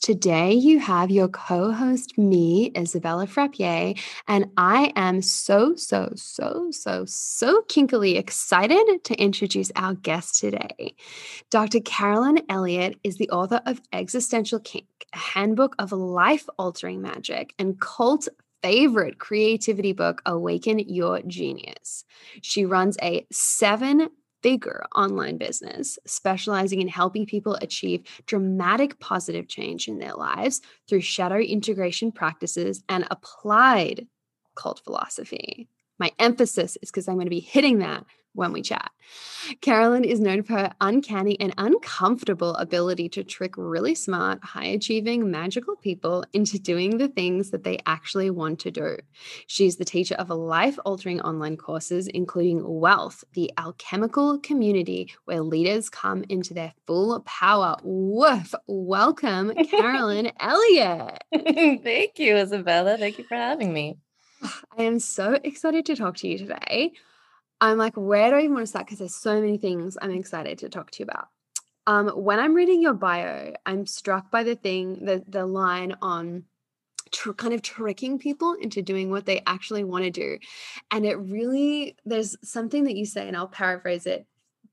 Today, you have your co host, me, Isabella Frappier, and I am so, so, so, so, so kinkily excited to introduce our guest today. Dr. Carolyn Elliott is the author of Existential Kink, a handbook of life altering magic, and cult favorite creativity book, Awaken Your Genius. She runs a seven bigger online business, specializing in helping people achieve dramatic positive change in their lives through shadow integration practices and applied occult philosophy. My emphasis is because I'm going to be hitting that when we chat. Carolyn is known for her uncanny and uncomfortable ability to trick really smart, high achieving, magical people into doing the things that they actually want to do. She's the teacher of life altering online courses, including Wealth, the alchemical community where leaders come into their full power. Woof! Welcome, Carolyn Elliott. Thank you, Isabella. Thank you for having me. I am so excited to talk to you today. I'm like, where do I even want to start? Because there's so many things I'm excited to talk to you about. Um, when I'm reading your bio, I'm struck by the thing, the the line on tr- kind of tricking people into doing what they actually want to do, and it really there's something that you say, and I'll paraphrase it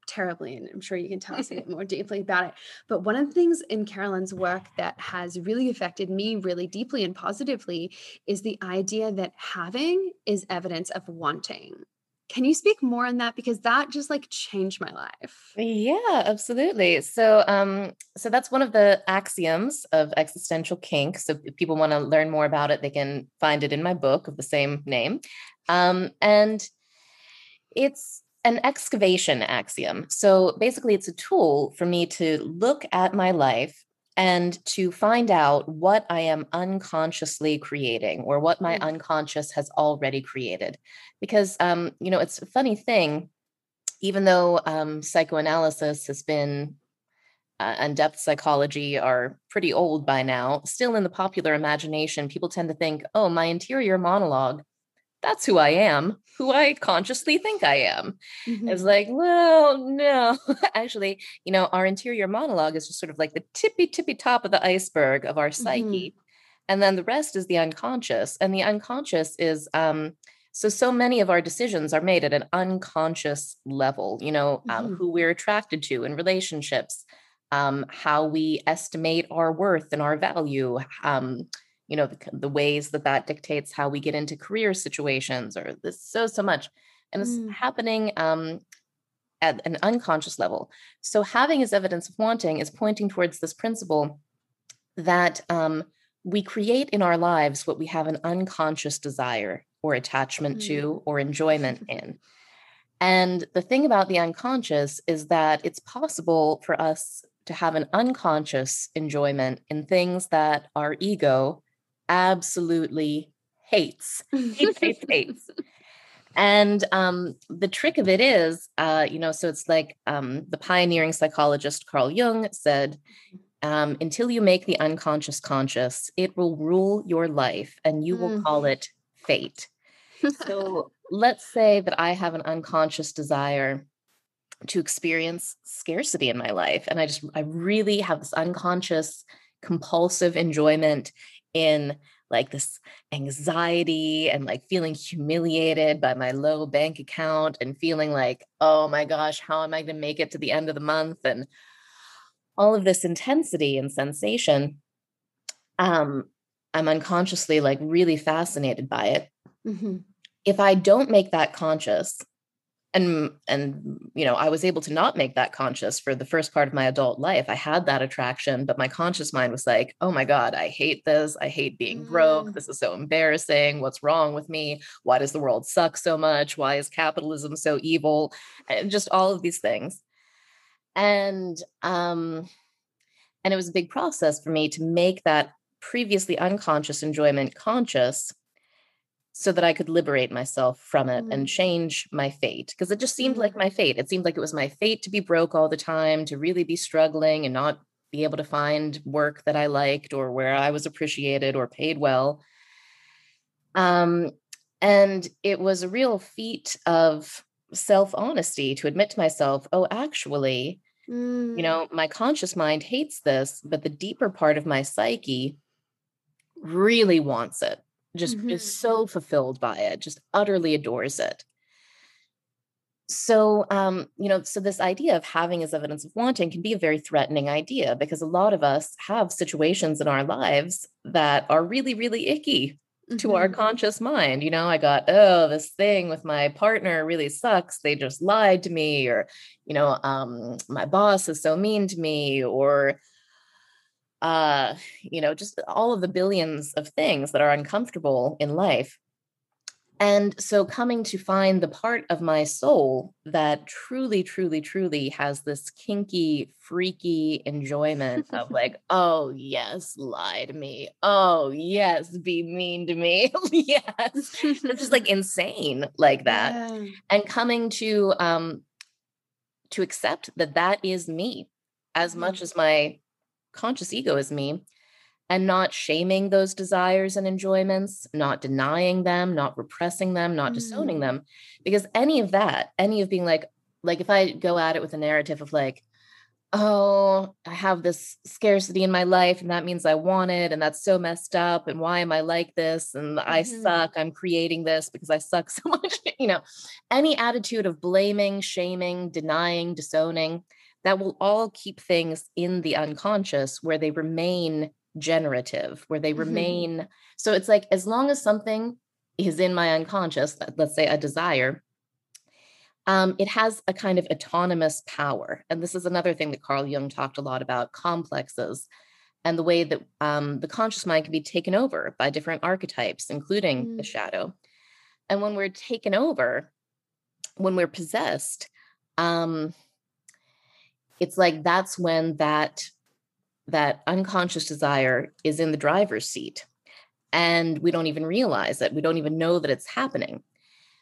terribly, and I'm sure you can tell us a bit more deeply about it. But one of the things in Carolyn's work that has really affected me really deeply and positively is the idea that having is evidence of wanting. Can you speak more on that because that just like changed my life? Yeah, absolutely. So um so that's one of the axioms of existential kink. So if people want to learn more about it, they can find it in my book of the same name. Um and it's an excavation axiom. So basically it's a tool for me to look at my life and to find out what I am unconsciously creating or what my mm. unconscious has already created. Because, um, you know, it's a funny thing, even though um, psychoanalysis has been uh, and depth psychology are pretty old by now, still in the popular imagination, people tend to think, oh, my interior monologue that's who I am, who I consciously think I am. Mm-hmm. It's like, well, no, actually, you know, our interior monologue is just sort of like the tippy, tippy top of the iceberg of our psyche. Mm-hmm. And then the rest is the unconscious. And the unconscious is, um, so, so many of our decisions are made at an unconscious level, you know, um, mm-hmm. who we're attracted to in relationships, um, how we estimate our worth and our value, um, you know the, the ways that that dictates how we get into career situations or this so so much and it's mm. happening um, at an unconscious level so having as evidence of wanting is pointing towards this principle that um, we create in our lives what we have an unconscious desire or attachment mm. to or enjoyment in and the thing about the unconscious is that it's possible for us to have an unconscious enjoyment in things that our ego absolutely hates, hates, hates, hates. And um, the trick of it is, uh, you know, so it's like um, the pioneering psychologist Carl Jung said, um, until you make the unconscious conscious, it will rule your life and you will mm. call it fate. So let's say that I have an unconscious desire to experience scarcity in my life. And I just, I really have this unconscious compulsive enjoyment in like this anxiety and like feeling humiliated by my low bank account and feeling like, oh my gosh, how am I going to make it to the end of the month? And all of this intensity and sensation. Um, I'm unconsciously like really fascinated by it. Mm-hmm. If I don't make that conscious, and and you know i was able to not make that conscious for the first part of my adult life. I had that attraction but my conscious mind was like oh my god i hate this. I hate being mm. broke this is so embarrassing. What's wrong with me? Why does the world suck so much? Why is capitalism so evil? And just all of these things. And um and it was a big process for me to make that previously unconscious enjoyment conscious so that I could liberate myself from it mm. and change my fate. Because it just seemed mm. like my fate. It seemed like it was my fate to be broke all the time, to really be struggling and not be able to find work that I liked or where I was appreciated or paid well. Um, and it was a real feat of self honesty to admit to myself, oh, actually, mm. you know, my conscious mind hates this, but the deeper part of my psyche really wants it, just mm-hmm. is so fulfilled by it, just utterly adores it. So, um, you know, so this idea of having as evidence of wanting can be a very threatening idea because a lot of us have situations in our lives that are really, really icky to mm-hmm. our conscious mind. You know, I got, oh, this thing with my partner really sucks. They just lied to me, or, you know, um, my boss is so mean to me, or, uh, you know, just all of the billions of things that are uncomfortable in life. And so coming to find the part of my soul that truly, truly, truly has this kinky, freaky enjoyment of like, oh, yes, lie to me. Oh, yes, be mean to me. yes. It's just like insane like that. Yeah. And coming to, um, to accept that that is me as much mm-hmm. as my conscious ego is me and not shaming those desires and enjoyments, not denying them, not repressing them, not mm. disowning them. Because any of that, any of being like, like if I go at it with a narrative of like, oh, I have this scarcity in my life and that means I want it and that's so messed up and why am I like this and mm-hmm. I suck, I'm creating this because I suck so much, you know, any attitude of blaming, shaming, denying, disowning, that will all keep things in the unconscious where they remain generative where they mm-hmm. remain so it's like as long as something is in my unconscious let's say a desire um, it has a kind of autonomous power and this is another thing that carl jung talked a lot about complexes and the way that um, the conscious mind can be taken over by different archetypes including mm. the shadow and when we're taken over when we're possessed um, it's like that's when that that unconscious desire is in the driver's seat and we don't even realize it. We don't even know that it's happening.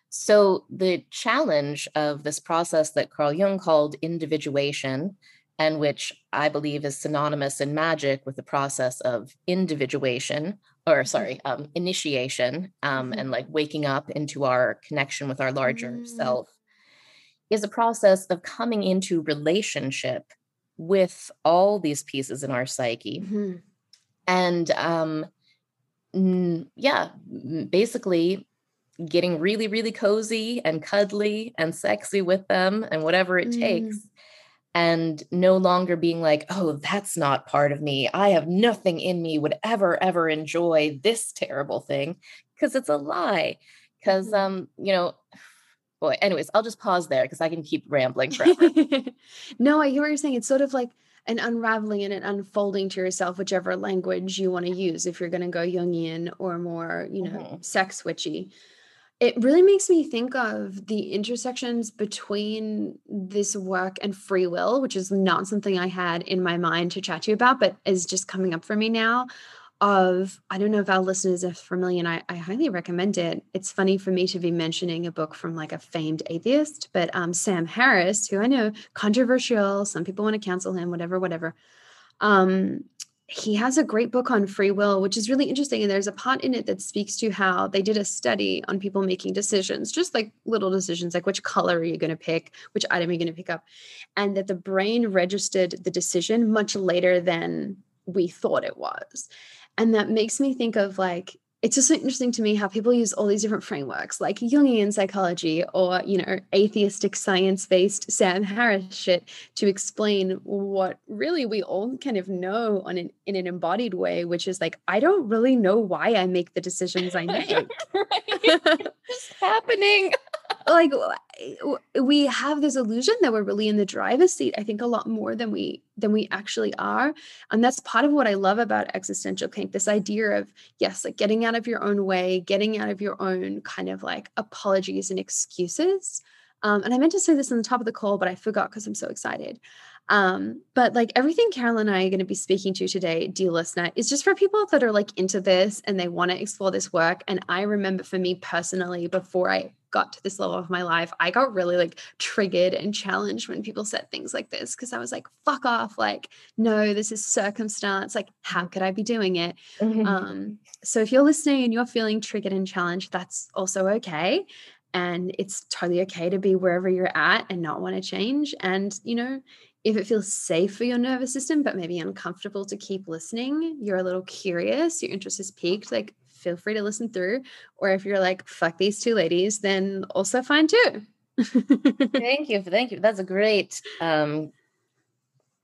So, the challenge of this process that Carl Jung called individuation, and which I believe is synonymous in magic with the process of individuation, or sorry, um, initiation, um, mm-hmm. and like waking up into our connection with our larger mm. self, is a process of coming into relationship with all these pieces in our psyche. Mm-hmm. And um, yeah, basically getting really, really cozy and cuddly and sexy with them and whatever it mm. takes. And no longer being like, oh, that's not part of me. I have nothing in me would ever, ever enjoy this terrible thing because it's a lie. Because, mm-hmm. um, you know, boy anyways i'll just pause there because i can keep rambling forever. No i hear what you're saying it's sort of like an unraveling and an unfolding to yourself whichever language you want to use if you're going to go jungian or more you know mm-hmm. sex witchy it really makes me think of the intersections between this work and free will which is not something i had in my mind to chat to you about but is just coming up for me now of I don't know if our listeners are familiar, and I, I, highly recommend it. It's funny for me to be mentioning a book from like a famed atheist, but um, Sam Harris, who I know controversial, some people want to cancel him, whatever, whatever. Um, he has a great book on free will, which is really interesting. And there's a part in it that speaks to how they did a study on people making decisions, just like little decisions, like which color are you going to pick, which item are you going to pick up, and that the brain registered the decision much later than we thought it was. And that makes me think of like, it's just so interesting to me how people use all these different frameworks like Jungian psychology or, you know, atheistic science based Sam Harris shit to explain what really we all kind of know on an, in an embodied way, which is like, I don't really know why I make the decisions I make. It's happening like we have this illusion that we're really in the driver's seat i think a lot more than we than we actually are and that's part of what i love about existential kink this idea of yes like getting out of your own way getting out of your own kind of like apologies and excuses Um, and I meant to say this on the top of the call, but I forgot because I'm so excited. Um, but like everything Carol and I are going to be speaking to today, dear listener, is just for people that are like into this and they want to explore this work. And I remember for me personally, before I got to this level of my life, I got really like triggered and challenged when people said things like this because I was like, fuck off. Like, no, this is circumstance. Like, how could I be doing it? Mm-hmm. Um, so if you're listening and you're feeling triggered and challenged, that's also okay. And it's totally okay to be wherever you're at and not want to change. And, you know, if it feels safe for your nervous system, but maybe uncomfortable to keep listening, you're a little curious, your interest is piqued, like feel free to listen through. Or if you're like, fuck these two ladies, then also fine too. thank you. Thank you. That's a great, um,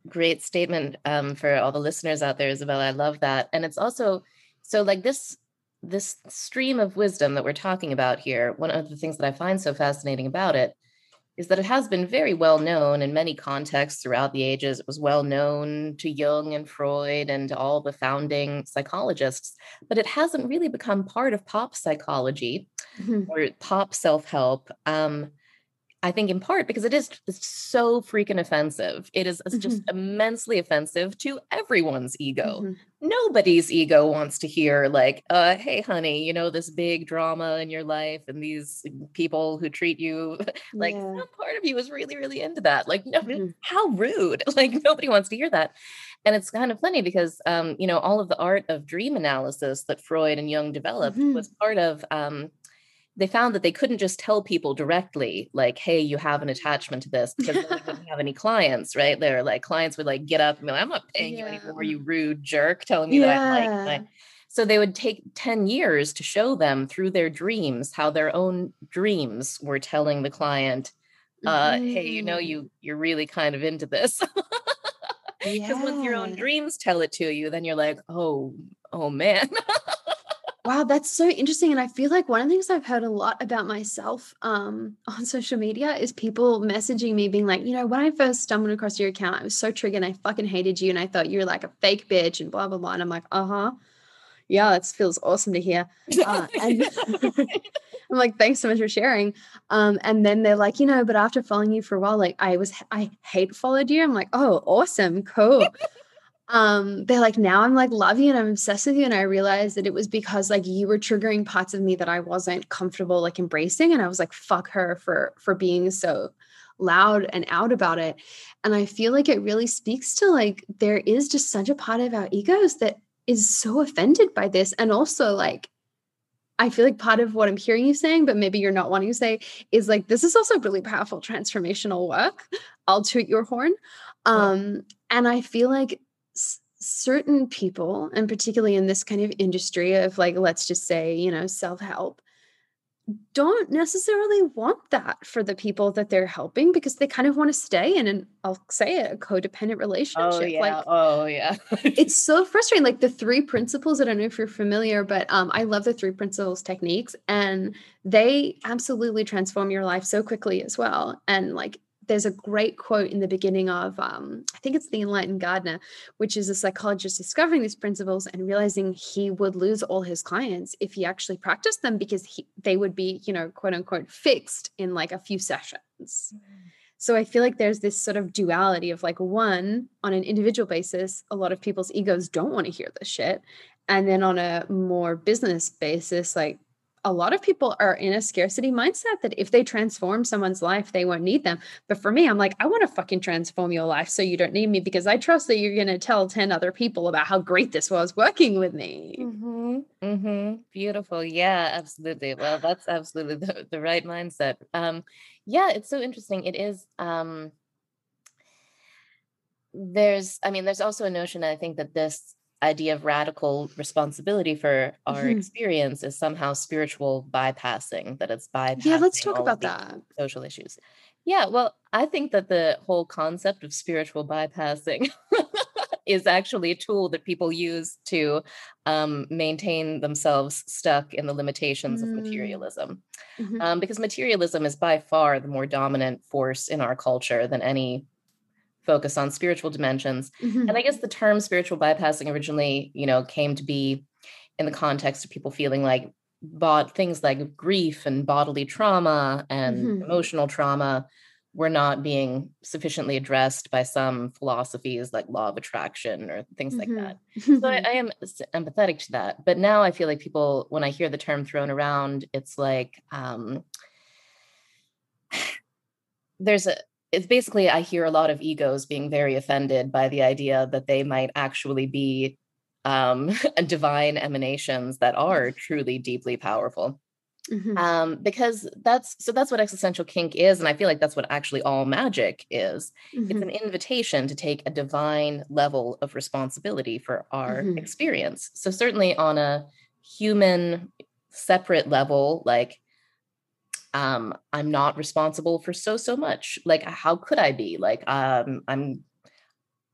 great statement um, for all the listeners out there, Isabella. I love that. And it's also so like this this stream of wisdom that we're talking about here. One of the things that I find so fascinating about it is that it has been very well known in many contexts throughout the ages. It was well known to Jung and Freud and to all the founding psychologists, but it hasn't really become part of pop psychology mm-hmm. or pop self help. Um, I think in part because it is so freaking offensive. It is mm-hmm. just immensely offensive to everyone's ego. Mm-hmm. Nobody's ego wants to hear like, uh, "Hey, honey, you know this big drama in your life and these people who treat you like yeah. some part of you is really, really into that." Like, no, mm-hmm. how rude! Like nobody wants to hear that. And it's kind of funny because, um, you know, all of the art of dream analysis that Freud and Jung developed mm-hmm. was part of um, they found that they couldn't just tell people directly like hey you have an attachment to this because they wouldn't have any clients right they're like clients would like get up and be like i'm not paying yeah. you anymore you rude jerk telling me yeah. that i like so they would take 10 years to show them through their dreams how their own dreams were telling the client uh, mm-hmm. hey you know mm. you you're really kind of into this because yeah. once your own dreams tell it to you then you're like oh oh man Wow, that's so interesting. And I feel like one of the things I've heard a lot about myself um, on social media is people messaging me being like, you know, when I first stumbled across your account, I was so triggered and I fucking hated you. And I thought you were like a fake bitch and blah, blah, blah. And I'm like, uh huh. Yeah, that feels awesome to hear. Uh, and I'm like, thanks so much for sharing. Um, and then they're like, you know, but after following you for a while, like I was, I hate followed you. I'm like, oh, awesome, cool um they're like now i'm like love you and i'm obsessed with you and i realized that it was because like you were triggering parts of me that i wasn't comfortable like embracing and i was like fuck her for for being so loud and out about it and i feel like it really speaks to like there is just such a part of our egos that is so offended by this and also like I feel like part of what I'm hearing you saying, but maybe you're not wanting to say, is like this is also really powerful transformational work. I'll toot your horn. Um, and I feel like certain people, and particularly in this kind of industry of like, let's just say, you know, self help, don't necessarily want that for the people that they're helping because they kind of want to stay in an I'll say it, a codependent oh, relationship. Oh yeah. Like oh yeah. it's so frustrating. Like the three principles, I don't know if you're familiar, but um, I love the three principles techniques and they absolutely transform your life so quickly as well. And like there's a great quote in the beginning of um, i think it's the enlightened gardener which is a psychologist discovering these principles and realizing he would lose all his clients if he actually practiced them because he, they would be you know quote unquote fixed in like a few sessions mm-hmm. so i feel like there's this sort of duality of like one on an individual basis a lot of people's egos don't want to hear this shit and then on a more business basis like a lot of people are in a scarcity mindset that if they transform someone's life, they won't need them. But for me, I'm like, I want to fucking transform your life so you don't need me because I trust that you're going to tell 10 other people about how great this was working with me. Mm-hmm. Mm-hmm. Beautiful. Yeah, absolutely. Well, that's absolutely the, the right mindset. Um, yeah, it's so interesting. It is. Um, there's, I mean, there's also a notion, I think, that this idea of radical responsibility for our mm-hmm. experience is somehow spiritual bypassing that it's bypassing yeah let's talk about that social issues yeah well i think that the whole concept of spiritual bypassing is actually a tool that people use to um, maintain themselves stuck in the limitations mm. of materialism mm-hmm. um, because materialism is by far the more dominant force in our culture than any focus on spiritual dimensions. Mm-hmm. And I guess the term spiritual bypassing originally, you know, came to be in the context of people feeling like bought things like grief and bodily trauma and mm-hmm. emotional trauma were not being sufficiently addressed by some philosophies like law of attraction or things mm-hmm. like that. So I, I, am empathetic to that. But now I feel like people, when I hear the term thrown around, it's like um, there's a it's basically I hear a lot of egos being very offended by the idea that they might actually be um, divine emanations that are truly deeply powerful. Mm-hmm. Um, because that's so that's what existential kink is, and I feel like that's what actually all magic is. Mm-hmm. It's an invitation to take a divine level of responsibility for our mm-hmm. experience. So certainly on a human separate level, like um, I'm not responsible for so so much. Like how could I be? Like um, I'm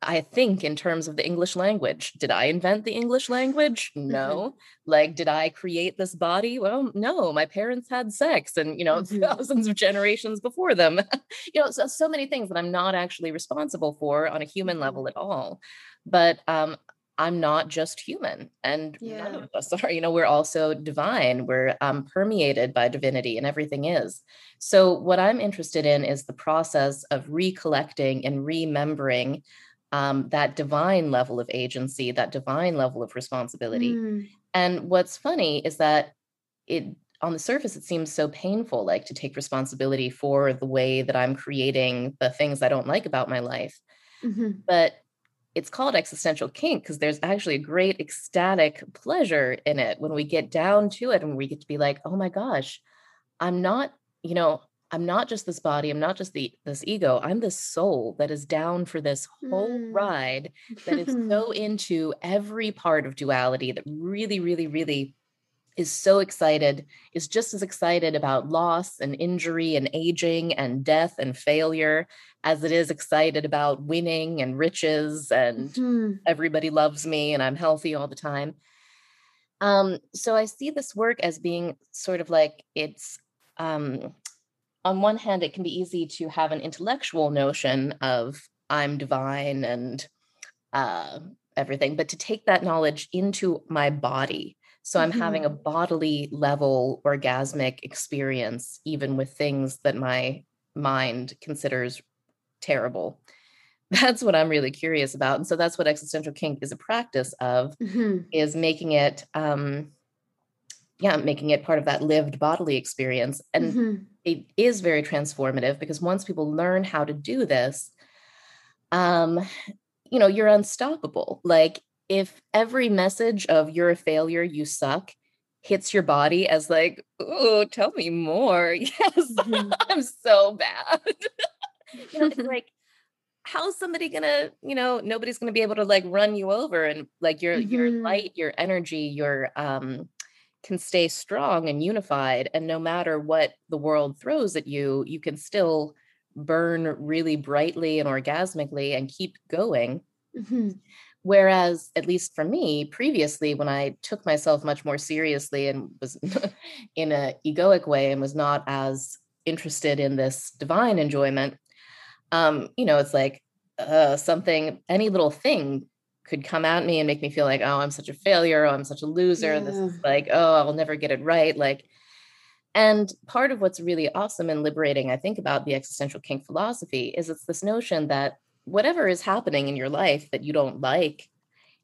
I think in terms of the English language. Did I invent the English language? Mm-hmm. No. Like, did I create this body? Well, no. My parents had sex and, you know, mm-hmm. thousands of generations before them. you know, so, so many things that I'm not actually responsible for on a human mm-hmm. level at all. But um, I'm not just human. And yeah. none of us are, you know, we're also divine. We're um, permeated by divinity and everything is. So, what I'm interested in is the process of recollecting and remembering um, that divine level of agency, that divine level of responsibility. Mm. And what's funny is that it on the surface it seems so painful like to take responsibility for the way that i'm creating the things i don't like about my life mm-hmm. but it's called existential kink because there's actually a great ecstatic pleasure in it when we get down to it and we get to be like oh my gosh i'm not you know I'm not just this body, I'm not just the this ego, I'm this soul that is down for this whole mm. ride that is so into every part of duality that really really really is so excited, is just as excited about loss and injury and aging and death and failure as it is excited about winning and riches and mm-hmm. everybody loves me and I'm healthy all the time. Um, so I see this work as being sort of like it's um, on one hand, it can be easy to have an intellectual notion of I'm divine and uh, everything, but to take that knowledge into my body. So I'm mm-hmm. having a mm-hmm. bodily level orgasmic experience, even with things that my mind considers terrible. That's what I'm really curious about. And so that's what existential kink is a practice of, mm-hmm. is making it um, yeah making it part of that lived bodily experience and mm-hmm. it is very transformative because once people learn how to do this um you know you're unstoppable like if every message of you're a failure you suck hits your body as like oh tell me more yes mm-hmm. i'm so bad you know it's like how's somebody gonna you know nobody's gonna be able to like run you over and like your mm-hmm. your light your energy your um can stay strong and unified and no matter what the world throws at you you can still burn really brightly and orgasmically and keep going mm-hmm. Whereas at least for me previously when i took myself much more seriously and was in a egoic way and was not as interested in this divine enjoyment um you know it's like uh, something any little thing could come at me and make me feel like, oh, I'm such a failure. Oh, I'm such a loser. Yeah. This is like, oh, I'll never get it right. Like, and part of what's really awesome and liberating, I think, about the existential kink philosophy is it's this notion that whatever is happening in your life that you don't like,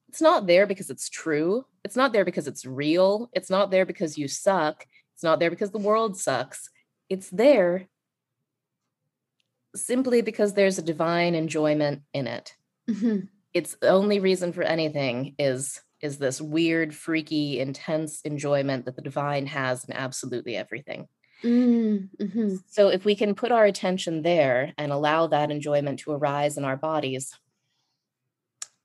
it's not there because it's true. It's not there because it's real. It's not there because you suck. It's not there because the world sucks. It's there simply because there's a divine enjoyment in it. Mm-hmm its the only reason for anything is is this weird freaky intense enjoyment that the divine has in absolutely everything mm-hmm. so if we can put our attention there and allow that enjoyment to arise in our bodies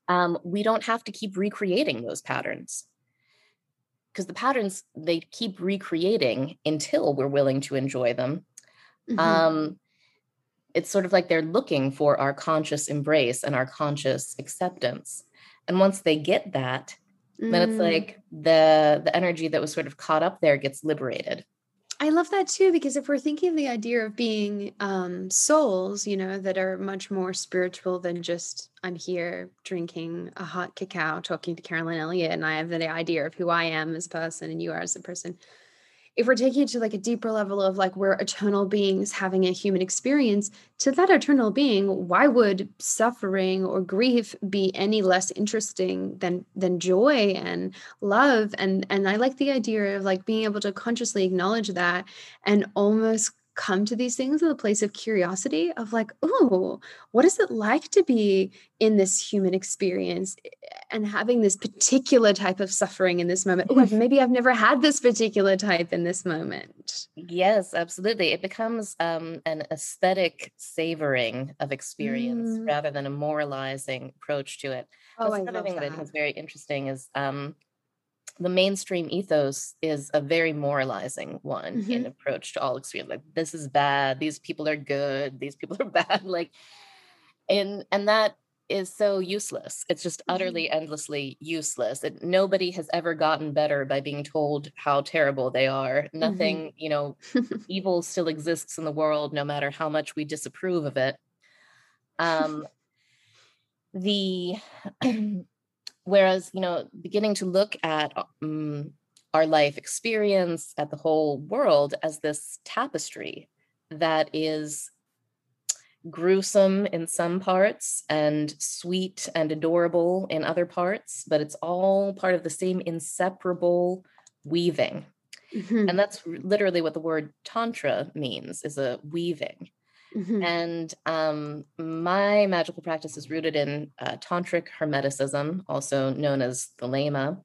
um, we don't have to keep recreating those patterns because the patterns they keep recreating until we're willing to enjoy them mm-hmm. um, it's sort of like they're looking for our conscious embrace and our conscious acceptance and once they get that mm. then it's mm. like the the energy that was sort of caught up there gets liberated I love that too because if we're thinking of the idea of being um, souls, you know, that are much more spiritual than just I'm here drinking a hot cacao, talking to Carolyn Elliott, and I have the idea of who I am as a person and you are as a person. If we're taking it to like a deeper level of like we're eternal beings having a human experience to that eternal being why would suffering or grief be any less interesting than than joy and love? And and i like the idea of like being able to consciously acknowledge that and almost come to these things with a place of curiosity of like oh what is it like to be in this human experience eh, and having this particular type of suffering in this moment oh maybe i've never had this particular type in this moment yes absolutely it becomes um, an aesthetic savoring of experience mm. rather than a moralizing approach to it oh, That's another thing that. that is very interesting is um, the mainstream ethos is a very moralizing one mm-hmm. in approach to all experience like this is bad these people are good these people are bad like and and that is so useless it's just utterly mm-hmm. endlessly useless it, nobody has ever gotten better by being told how terrible they are nothing mm-hmm. you know evil still exists in the world no matter how much we disapprove of it um the whereas you know beginning to look at um, our life experience at the whole world as this tapestry that is gruesome in some parts and sweet and adorable in other parts but it's all part of the same inseparable weaving mm-hmm. and that's literally what the word tantra means is a weaving Mm-hmm. And um, my magical practice is rooted in uh, tantric hermeticism, also known as thelema,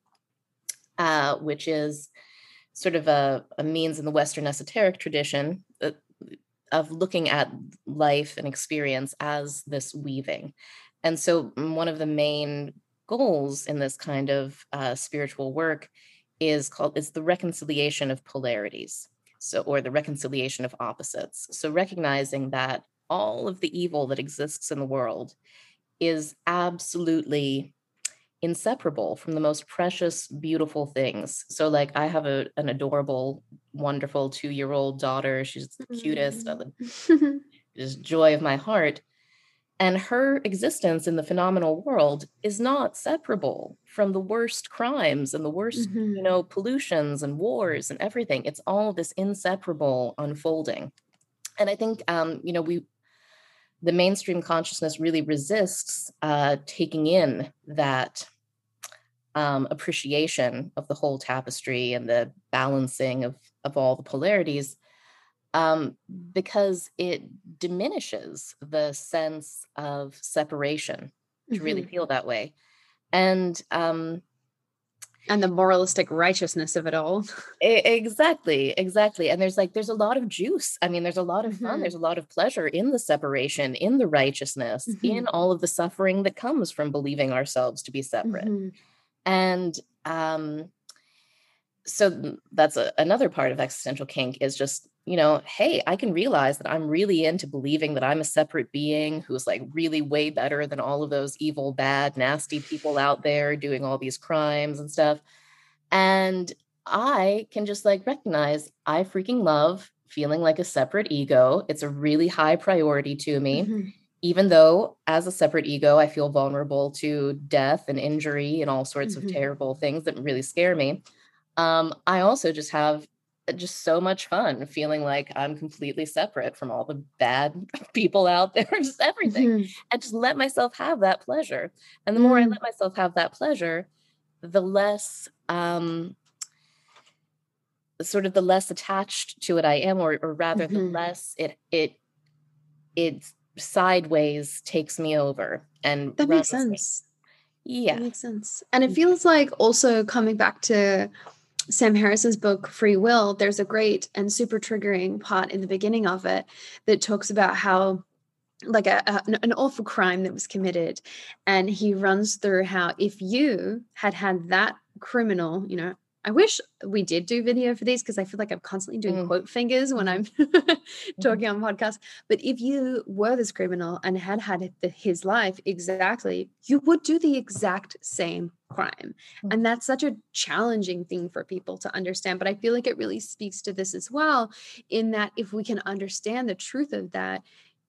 uh, which is sort of a, a, means in the Western esoteric tradition uh, of looking at life and experience as this weaving. And so, mm, one of the main goals in this kind of uh, spiritual work is called is the reconciliation of polarities so or the reconciliation of opposites. So recognizing that all of the evil that exists in the world is absolutely inseparable from the most precious beautiful things. So like i have a, an adorable wonderful two-year-old daughter. She's the cutest. Mm. just joy of my heart and her existence in the phenomenal world is not separable from the worst crimes and the worst mm-hmm. you know pollutions and wars and everything. It's all this inseparable unfolding. And i think um you know we the mainstream consciousness really resists uh taking in that um, appreciation of the whole tapestry and the balancing of of all the polarities um, because it diminishes the sense of separation to mm-hmm. really feel that way. And um, and the moralistic righteousness of it all exactly exactly and there's like there's a lot of juice i mean there's a lot of fun mm-hmm. there's a lot of pleasure in the separation in the righteousness mm-hmm. in all of the suffering that comes from believing ourselves to be separate mm-hmm. and um so that's a, another part of existential kink is just you know hey i can realize that i'm really into believing that i'm a separate being who's like really way better than all of those evil bad nasty people out there doing all these crimes and stuff and i can just like recognize i freaking love feeling like a separate ego it's a really high priority to me mm-hmm. even though as a separate ego i feel vulnerable to death and injury and all sorts mm-hmm. of terrible things that really scare me um, I also just have just so much fun feeling like I'm completely separate from all the bad people out there, just everything. Mm-hmm. And just let myself have that pleasure. And the more mm. I let myself have that pleasure, the less um sort of the less attached to it I am, or or rather mm-hmm. the less it it it sideways takes me over and that makes sense. Me. Yeah. That makes sense. And it feels like also coming back to Sam Harris's book, Free Will, there's a great and super triggering part in the beginning of it that talks about how like a, a, an awful crime that was committed and he runs through how if you had had that criminal you know I wish we did do video for these because I feel like I'm constantly doing mm. quote fingers when I'm mm-hmm. talking on podcasts. But if you were this criminal and had had his life exactly, you would do the exact same crime. Mm. And that's such a challenging thing for people to understand. But I feel like it really speaks to this as well, in that if we can understand the truth of that,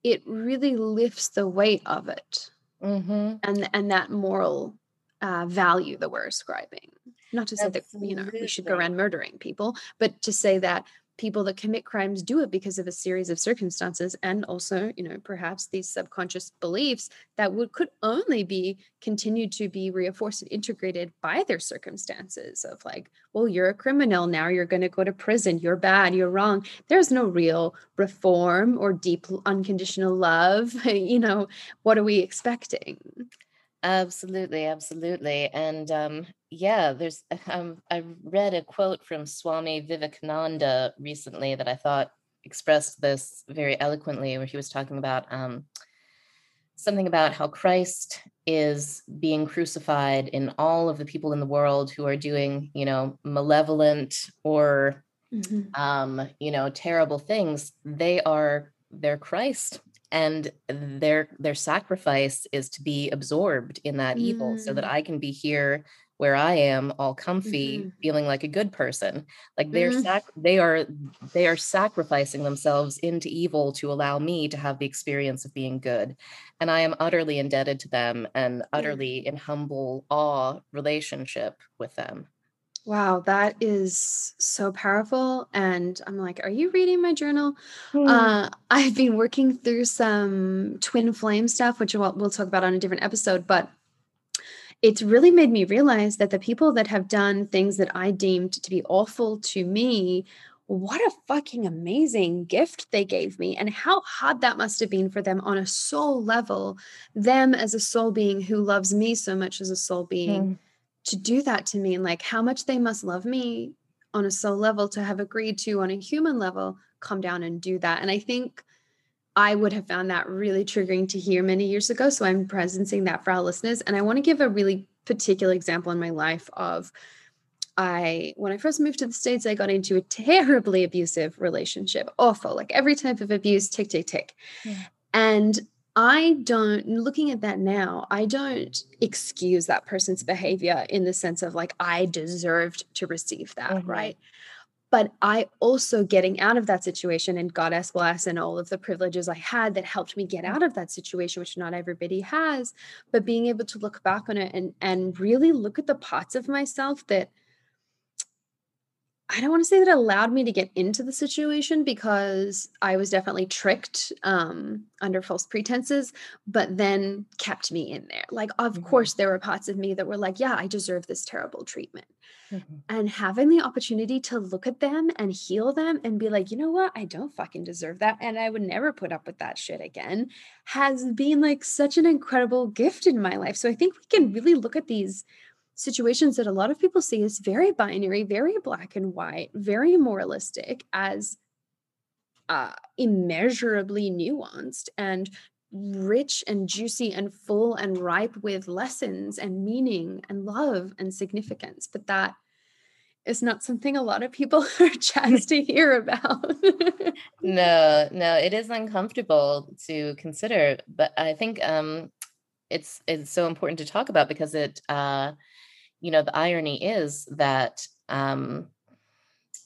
it really lifts the weight of it mm-hmm. and, and that moral uh, value that we're ascribing. not to say Absolutely. that you know we should go around murdering people but to say that people that commit crimes do it because of a series of circumstances and also you know perhaps these subconscious beliefs that would could only be continued to be reinforced and integrated by their circumstances of like well you're a criminal now you're going to go to prison you're bad you're wrong there's no real reform or deep unconditional love you know what are we expecting Absolutely, absolutely. And um, yeah, there's um, I read a quote from Swami Vivekananda recently that I thought expressed this very eloquently, where he was talking about um, something about how Christ is being crucified in all of the people in the world who are doing, you know, malevolent or mm-hmm. um, you know, terrible things. They are they're Christ and their their sacrifice is to be absorbed in that mm. evil so that mm. i can be here where i am all comfy mm-hmm. feeling like a good person like they're mm. sac- they are they are sacrificing themselves into evil to allow me to have the experience of being good and i am utterly indebted to them and utterly in humble awe relationship with them Wow, that is so powerful. And I'm like, are you reading my journal? Mm. Uh, I've been working through some twin flame stuff, which we'll, we'll talk about on a different episode, but it's really made me realize that the people that have done things that I deemed to be awful to me, what a fucking amazing gift they gave me, and how hard that must have been for them on a soul level. Them as a soul being who loves me so much as a soul being. Mm to do that to me and like how much they must love me on a soul level to have agreed to on a human level come down and do that and i think i would have found that really triggering to hear many years ago so i'm presencing that for our listeners and i want to give a really particular example in my life of I when I first moved to the States, I got into a terribly abusive relationship. Awful. Like every type of abuse, tick, tick, tick. Yeah. And I don't, looking at that now, I don't excuse that person's behavior in the sense of like, I deserved to receive that, mm-hmm. right? But I also getting out of that situation and goddess bless and all of the privileges I had that helped me get out of that situation, which not everybody has, but being able to look back on it and and really look at the parts of myself that I don't want to say that allowed me to get into the situation because I was definitely tricked um, under false pretenses, but then kept me in there. Like, of mm-hmm. course, there were parts of me that were like, yeah, I deserve this terrible treatment. Mm-hmm. And having the opportunity to look at them and heal them and be like, you know what? I don't fucking deserve that. And I would never put up with that shit again has been like such an incredible gift in my life. So I think we can really look at these situations that a lot of people see as very binary, very black and white, very moralistic, as uh, immeasurably nuanced and rich and juicy and full and ripe with lessons and meaning and love and significance. But that is not something a lot of people are jazzed to hear about. no, no, it is uncomfortable to consider, but I think um, it's it's so important to talk about because it uh, you know the irony is that um,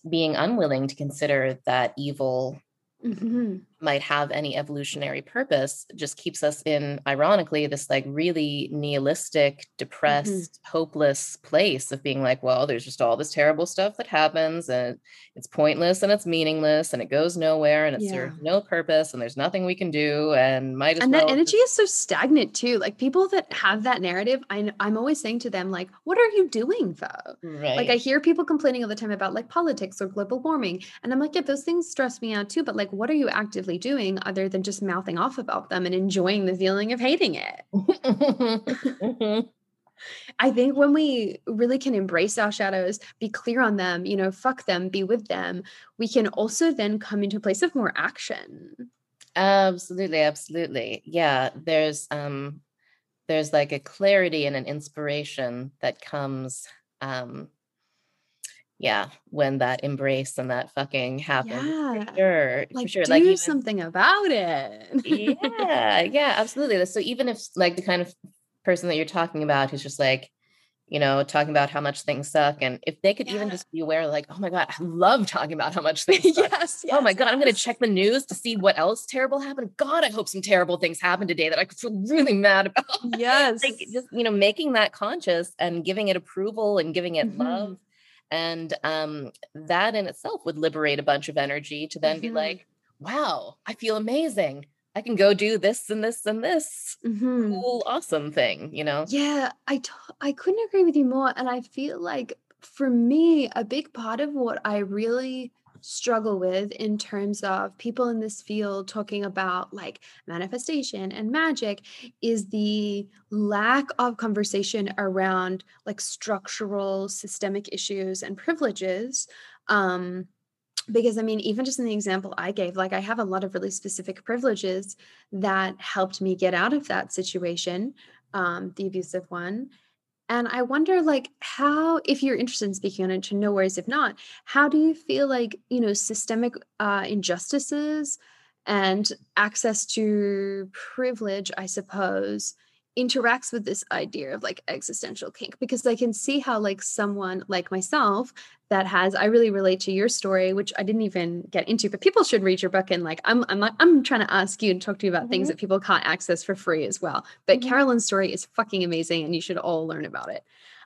being unwilling to consider that evil mm-hmm. Might have any evolutionary purpose just keeps us in ironically this like really nihilistic mm-hmm. depressed mm-hmm. hopeless place of being like well there's just all this terrible stuff that happens and it's pointless and it's meaningless and it goes nowhere and it yeah. serves no purpose and there's nothing we can do and might and well that energy is so stagnant too like people that have that narrative I, i'm always saying to them like what are you doing though right. like i hear people complaining all the time about like politics or global warming and i'm like yeah those things stress me out too but like what are you actively doing other than just mouthing off about them and enjoying the feeling of hating it? I think when we really can embrace our shadows, be clear on them, you know, fuck them, be with them, we can also then come into a place of more action. Absolutely, absolutely. Yeah, there's um there's like a clarity and an inspiration that comes um yeah, when that embrace and that fucking happens. Yeah. For sure. Like, for sure. Do like even, something about it. yeah, yeah, absolutely. So even if like the kind of person that you're talking about who's just like, you know, talking about how much things suck. And if they could yeah. even just be aware, like, oh my God, I love talking about how much things suck. yes, yes, Oh my God, yes. I'm going to check the news to see what else terrible happened. God, I hope some terrible things happen today that I could feel really mad about. Yes. like just, you know, making that conscious and giving it approval and giving it mm-hmm. love. And um, that in itself would liberate a bunch of energy to then mm-hmm. be like, wow, I feel amazing. I can go do this and this and this mm-hmm. cool, awesome thing, you know? Yeah, I t- I couldn't agree with you more. And I feel like for me, a big part of what I really struggle with in terms of people in this field talking about like manifestation and magic is the lack of conversation around like structural systemic issues and privileges um because I mean, even just in the example I gave, like I have a lot of really specific privileges that helped me get out of that situation, um, the abusive one. And I wonder, like, how, if you're interested in speaking on it, to no worries if not, how do you feel like, you know, systemic uh, injustices and access to privilege, I suppose, interacts with this idea of like existential kink because I can see how like someone like myself that has I really relate to your story which I didn't even get into but people should read your book and like I'm I'm I'm trying to ask you and talk to you about mm-hmm. things that people can't access for free as well but mm-hmm. Carolyn's story is fucking amazing and you should all learn about it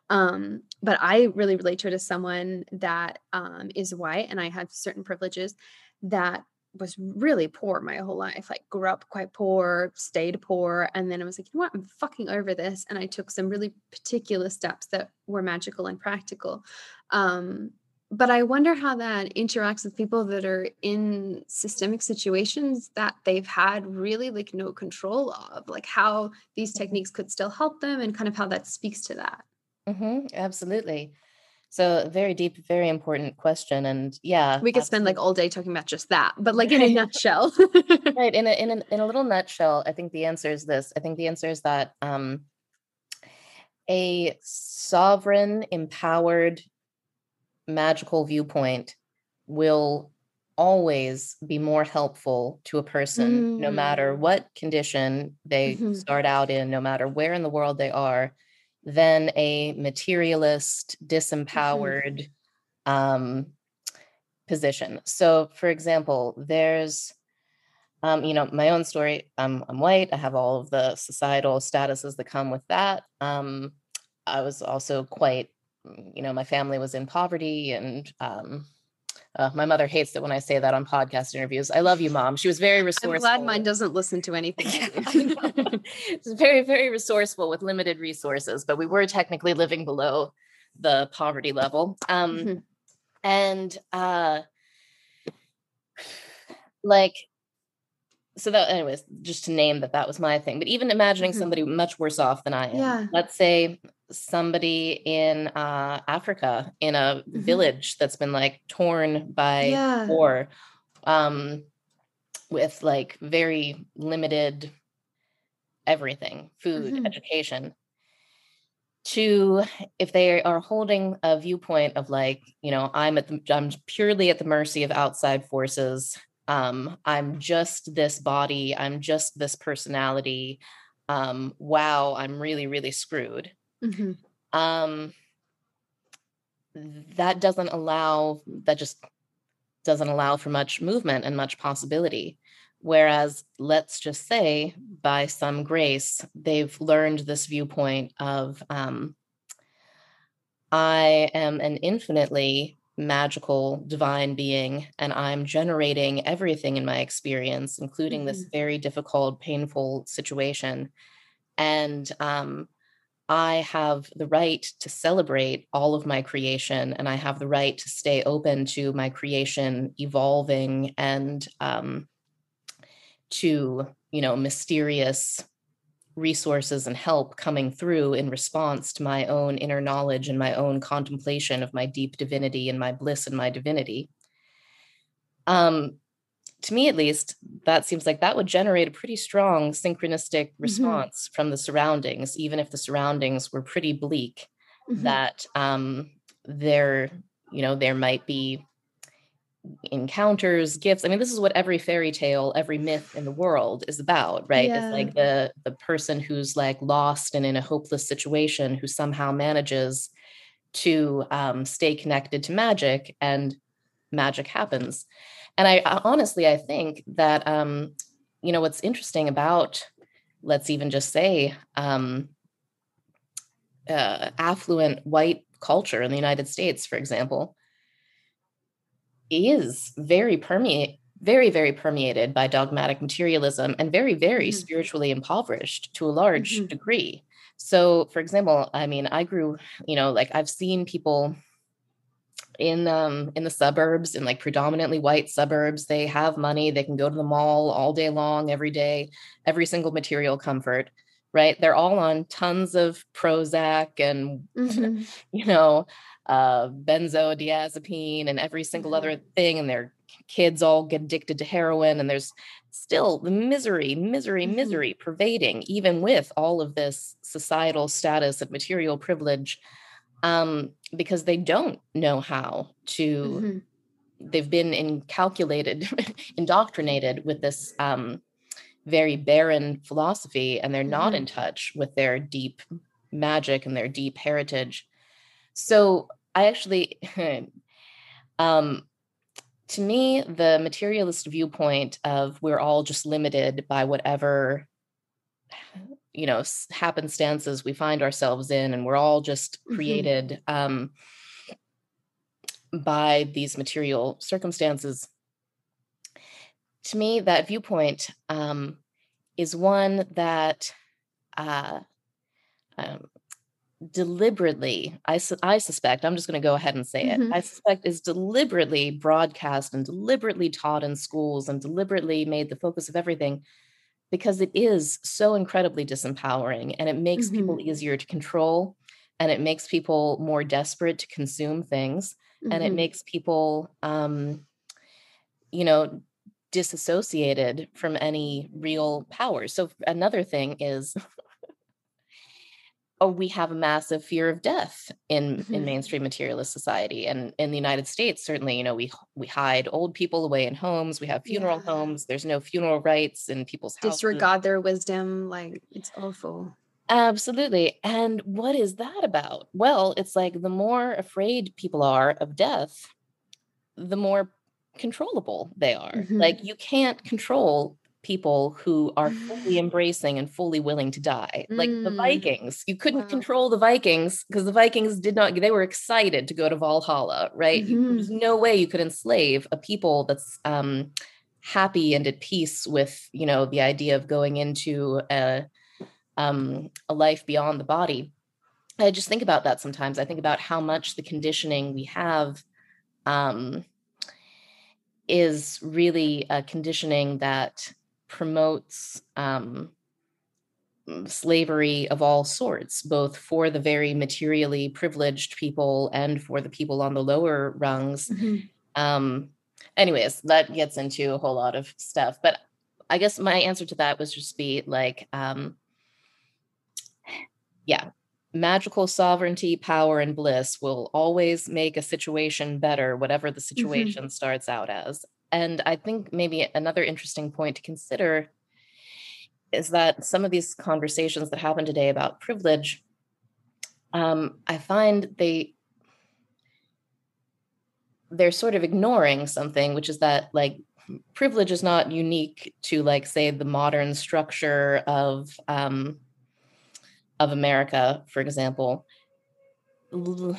um but I really relate to it as someone that um is white and I have certain privileges that was really poor my whole life like grew up quite poor stayed poor and then i was like you know what? I'm fucking over this and i took some really particular steps that were magical and practical. Um, but i wonder how that interacts with people that are in systemic situations that they've had really like no control of like how these techniques could still help them and kind of how that speaks to that. Mm-hmm, absolutely so very deep, very important question. And yeah. We could spend like all day talking about just that, but like in a nutshell. right. In a in a in a little nutshell, I think the answer is this. I think the answer is that um a sovereign, empowered, magical viewpoint will always be more helpful to a person, mm. no matter mm. what condition they mm-hmm. start out in, no matter where in the world they are than a materialist, mm-hmm. disempowered mm-hmm. um, position. So, for example, there's, um, you know, my own story. I'm, I'm white. I have all of the societal statuses that come with that. Um, I was also quite, you know, my family was in poverty and um, uh, my mother hates it when I say that on podcast interviews. I love you, mom. She was very resourceful. I'm glad mine doesn't listen to anything. She's very, very resourceful with limited resources, but we were technically living below the poverty level. Um, mm-hmm. And uh, like, so that, anyways, just to name that that was my thing. But even imagining mm-hmm. somebody much worse off than I am, yeah. let's say somebody in uh, Africa in a mm-hmm. village that's been like torn by yeah. war um, with like very limited everything food, mm-hmm. education. To if they are holding a viewpoint of like, you know, I'm at the, I'm purely at the mercy of outside forces. Um, I'm just this body. I'm just this personality. Um, wow, I'm really, really screwed Mm-hmm. Um, that doesn't allow, that just doesn't allow for much movement and much possibility. Whereas, let's just say, by some grace, they've learned this viewpoint of um, I am an infinitely magical divine being, and I'm generating everything in my experience, including mm-hmm. this very difficult, painful situation. And um, I have the right to celebrate all of my creation, and I have the right to stay open to my creation evolving and um, to, you know, mysterious resources and help coming through in response to my own inner knowledge and my own contemplation of my deep divinity and my bliss and my divinity. Um, to me at least, that seems like that would generate a pretty strong synchronistic mm-hmm. response mm-hmm. from the surroundings, even if the surroundings were pretty bleak. Mm-hmm. That um, there, you know, there might be encounters gifts i mean this is what every fairy tale every myth in the world is about right yeah. it's like the the person who's like lost and in a hopeless situation who somehow manages to um, stay connected to magic and magic happens and i, honestly i think that um you know what's interesting about let's even just say um uh, affluent white culture in the united states for example is very permeate very very permeated by dogmatic materialism and very very mm-hmm. spiritually impoverished to a large mm-hmm. degree so for example i mean i grew you know like i've seen people in um in the suburbs in like predominantly white suburbs they have money they can go to the mall all day long every day every single material comfort right they're all on tons of prozac and mm-hmm. you know uh, benzodiazepine and every single other mm-hmm. thing, and their kids all get addicted to heroin, and there's still the misery, misery, mm-hmm. misery pervading, even with all of this societal status and material privilege, um, because they don't know how to. Mm-hmm. They've been incalculated, indoctrinated with this um, very barren philosophy, and they're not in mm-hmm. touch with their deep magic and their deep heritage. So I actually, um, to me, the materialist viewpoint of we're all just limited by whatever, you know, happenstances we find ourselves in, and we're all just mm-hmm. created mm-hmm. um, by these material circumstances. To me, that viewpoint um, is one that uh, um, deliberately I, su- I suspect i'm just going to go ahead and say mm-hmm. it i suspect is deliberately broadcast and deliberately taught in schools and deliberately made the focus of everything because it is so incredibly disempowering and it makes mm-hmm. people easier to control and it makes people more desperate to consume things mm-hmm. and it mm-hmm. makes people um you know disassociated from any real power so another thing is oh, we have a massive fear of death in mm-hmm. in mainstream materialist society. And in the united states certainly you know we we hide old people away in homes. We have funeral yeah. homes. There's no funeral rites in people's houses. Disregard their wisdom. Like it's awful. Absolutely. And what is that about? Well it's like the more afraid people are of death the more controllable they are. Mm-hmm. like you can't control people who are fully mm. embracing and fully willing to die. Like the mm. Vikings, you couldn't wow. control the Vikings because the Vikings did not, they were excited to go to Valhalla, right? Mm-hmm. There's no way you could enslave a people that's um, happy and at peace with, you know, the idea of going into a, um, a life beyond the body. I just think about that sometimes. I think about how much the conditioning we have um, is really a conditioning that promotes um, slavery of all sorts, both for the very materially privileged people and for the people on the lower rungs. Mm-hmm. Um, anyways, that gets into a whole lot of stuff. But I guess my answer to that was just be like, um, yeah, magical sovereignty, power, and bliss will always make a situation better, whatever the mm-hmm. situation mm-hmm. starts out as. And I think maybe another interesting point to consider is that some of these conversations that happen today about privilege, um, I find they they're sort of ignoring something, which is that like privilege is not unique to like say the modern structure of um, of America, for example the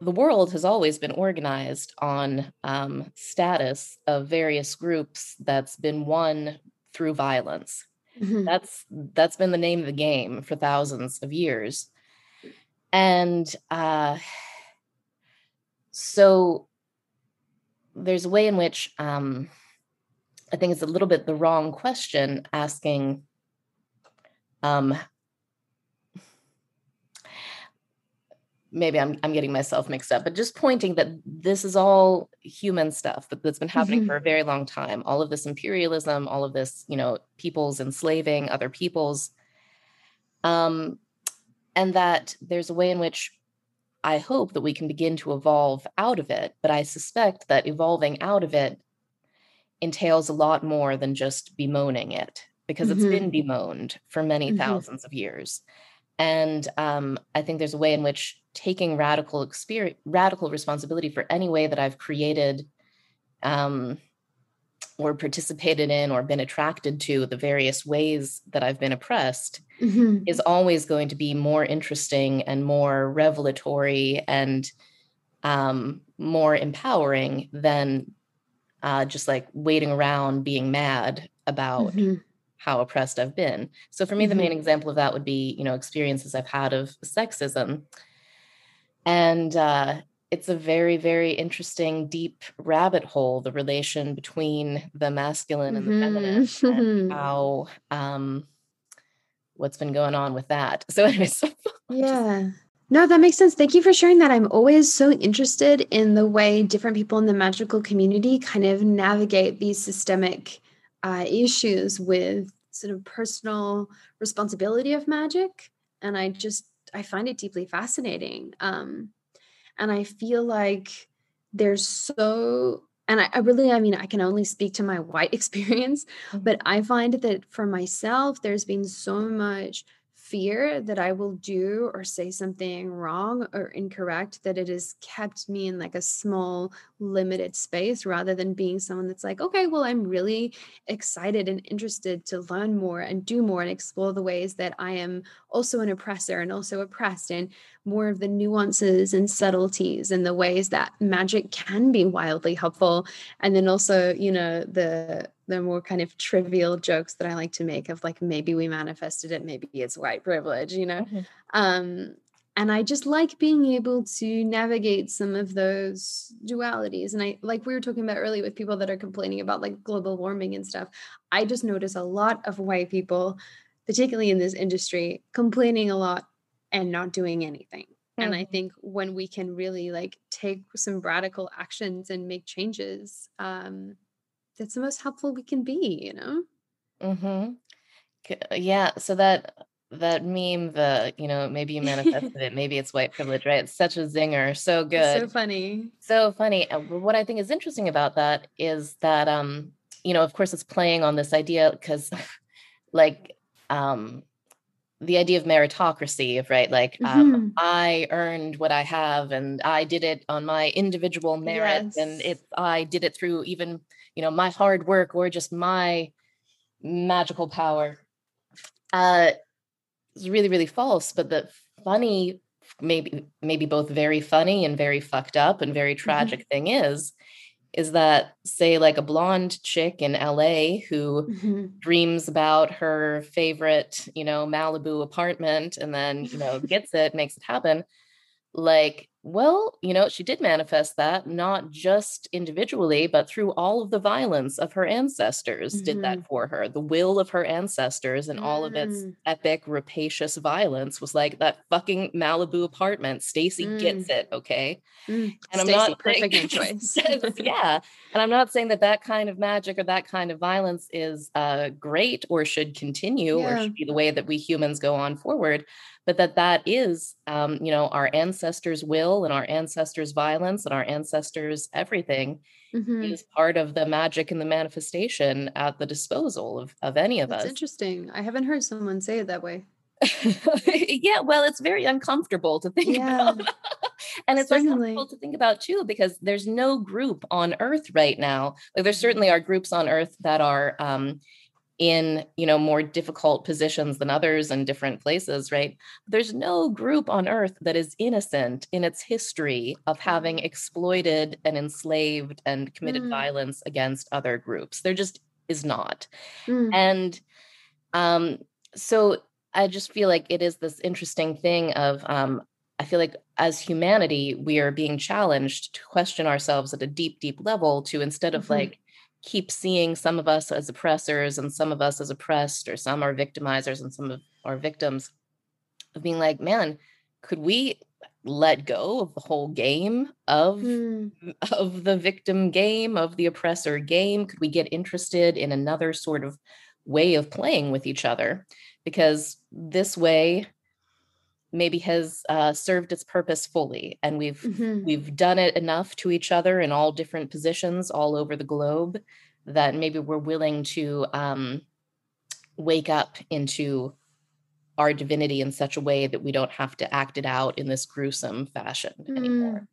world has always been organized on um, status of various groups that's been won through violence. Mm-hmm. That's that's been the name of the game for thousands of years, and uh, so there's a way in which um, I think it's a little bit the wrong question asking um, maybe I'm I'm getting myself mixed up, but just pointing that this is all human stuff that, that's been happening mm-hmm. for a very long time. All of this imperialism, all of this, you know, peoples enslaving other peoples. Um, and that there's a way in which I hope that we can begin to evolve out of it. But I suspect that evolving out of it entails a lot more than just bemoaning it because mm-hmm. it's been bemoaned for many mm-hmm. thousands of years. And um, I think there's a way in which taking radical experience, radical responsibility for any way that I've created um, or participated in or been attracted to the various ways that I've been oppressed mm-hmm. is always going to be more interesting and more revelatory and um, more empowering than uh, just like waiting around being mad about mm-hmm. how oppressed I've been. So for me, mm-hmm. the main example of that would be, you know, experiences I've had of sexism. And uh, it's a very, very interesting, deep rabbit hole, the relation between the masculine and the mm-hmm. feminine and how um, what's been going on with that. So anyways, yeah. No, that makes sense. Thank you for sharing that. I'm always so interested in the way different people in the magical community kind of navigate these systemic uh, issues with sort of personal responsibility of magic. And I just, I find it deeply fascinating. Um, and I feel like there's so and I, I, really i mean i can only speak to my white experience mm-hmm. but i find that for myself there's been so much fear that I will do or say something wrong or incorrect, that it has kept me in like a small, limited space rather than being someone that's like, okay, well, I'm really excited and interested to learn more and do more and explore the ways that I am also an oppressor and also oppressed and more of the nuances and subtleties and the ways that magic can be wildly helpful. And then also, you know, the the more kind of trivial jokes that I like to make of like maybe we manifested it, maybe it's white privilege, you know. Mm-hmm. Um, and I just like being able to navigate some of those dualities. And I like we were talking about earlier with people that are complaining about like global warming and stuff. I just notice a lot of white people, particularly in this industry, complaining a lot and not doing anything. Mm-hmm. And I mm-hmm. think when we can really like take some radical actions and make changes, um, that's the most helpful we can be you know? Mm-hmm. Uh, yeah so that that meme the you know maybe you manifested it maybe it's white privilege right? It's such a zinger so good so funny. So funny what i think is interesting about that is that um you know of course it's playing on this idea because like um the idea of meritocracy of right like um, mm-hmm. i earned what i have and i did it on my individual merit yes. and i did it through even you know my hard work or just my magical power uh it's really really false but the funny maybe maybe both very funny and very fucked up and very mm-hmm. tragic mm-hmm. thing is is that say like a blonde chick in LA who mm-hmm. dreams about her favorite, you know, Malibu apartment and then, you know, gets it, makes it happen. Like well, you know, she did manifest that not just individually, but through all of the violence of her ancestors mm-hmm. did that mm-hmm. for her. The will of her ancestors and mm. all of its mm. epic, rapacious violence was like that fucking Malibu apartment. Stacy mm. gets it, okay? Mm. And I'm not perfect choice. yeah, and I'm not saying that that kind of magic or that kind of violence is uh, great or should continue yeah. or should be the way that we humans go on forward but that that is um, you know our ancestors will and our ancestors violence and our ancestors everything mm-hmm. is part of the magic and the manifestation at the disposal of, of any of us. That's us interesting i haven't heard someone say it that way yeah well it's very uncomfortable to think yeah. about and it's certainly. uncomfortable to think about too because there's no group on earth right now like there mm-hmm. certainly are groups on earth that are um, in you know more difficult positions than others in different places right there's no group on earth that is innocent in its history of having mm. exploited and enslaved and committed mm. violence against other groups there just is not mm. and um so i just feel like it is this interesting thing of um I feel like as humanity, we are being challenged to question ourselves at a deep, deep level to instead of mm-hmm. like keep seeing some of us as oppressors and some of us as oppressed, or some are victimizers and some of our victims, of being like, man, could we let go of the whole game of mm. of the victim game of the oppressor game could we get interested in another sort of way of playing with each other because this way maybe has uh, served its purpose fully and we've mm-hmm. we've done it enough to each other in all different positions all over the globe that maybe we're willing to um, wake up into our divinity in such a way that we don't have to act it out in this gruesome fashion anymore. Mm.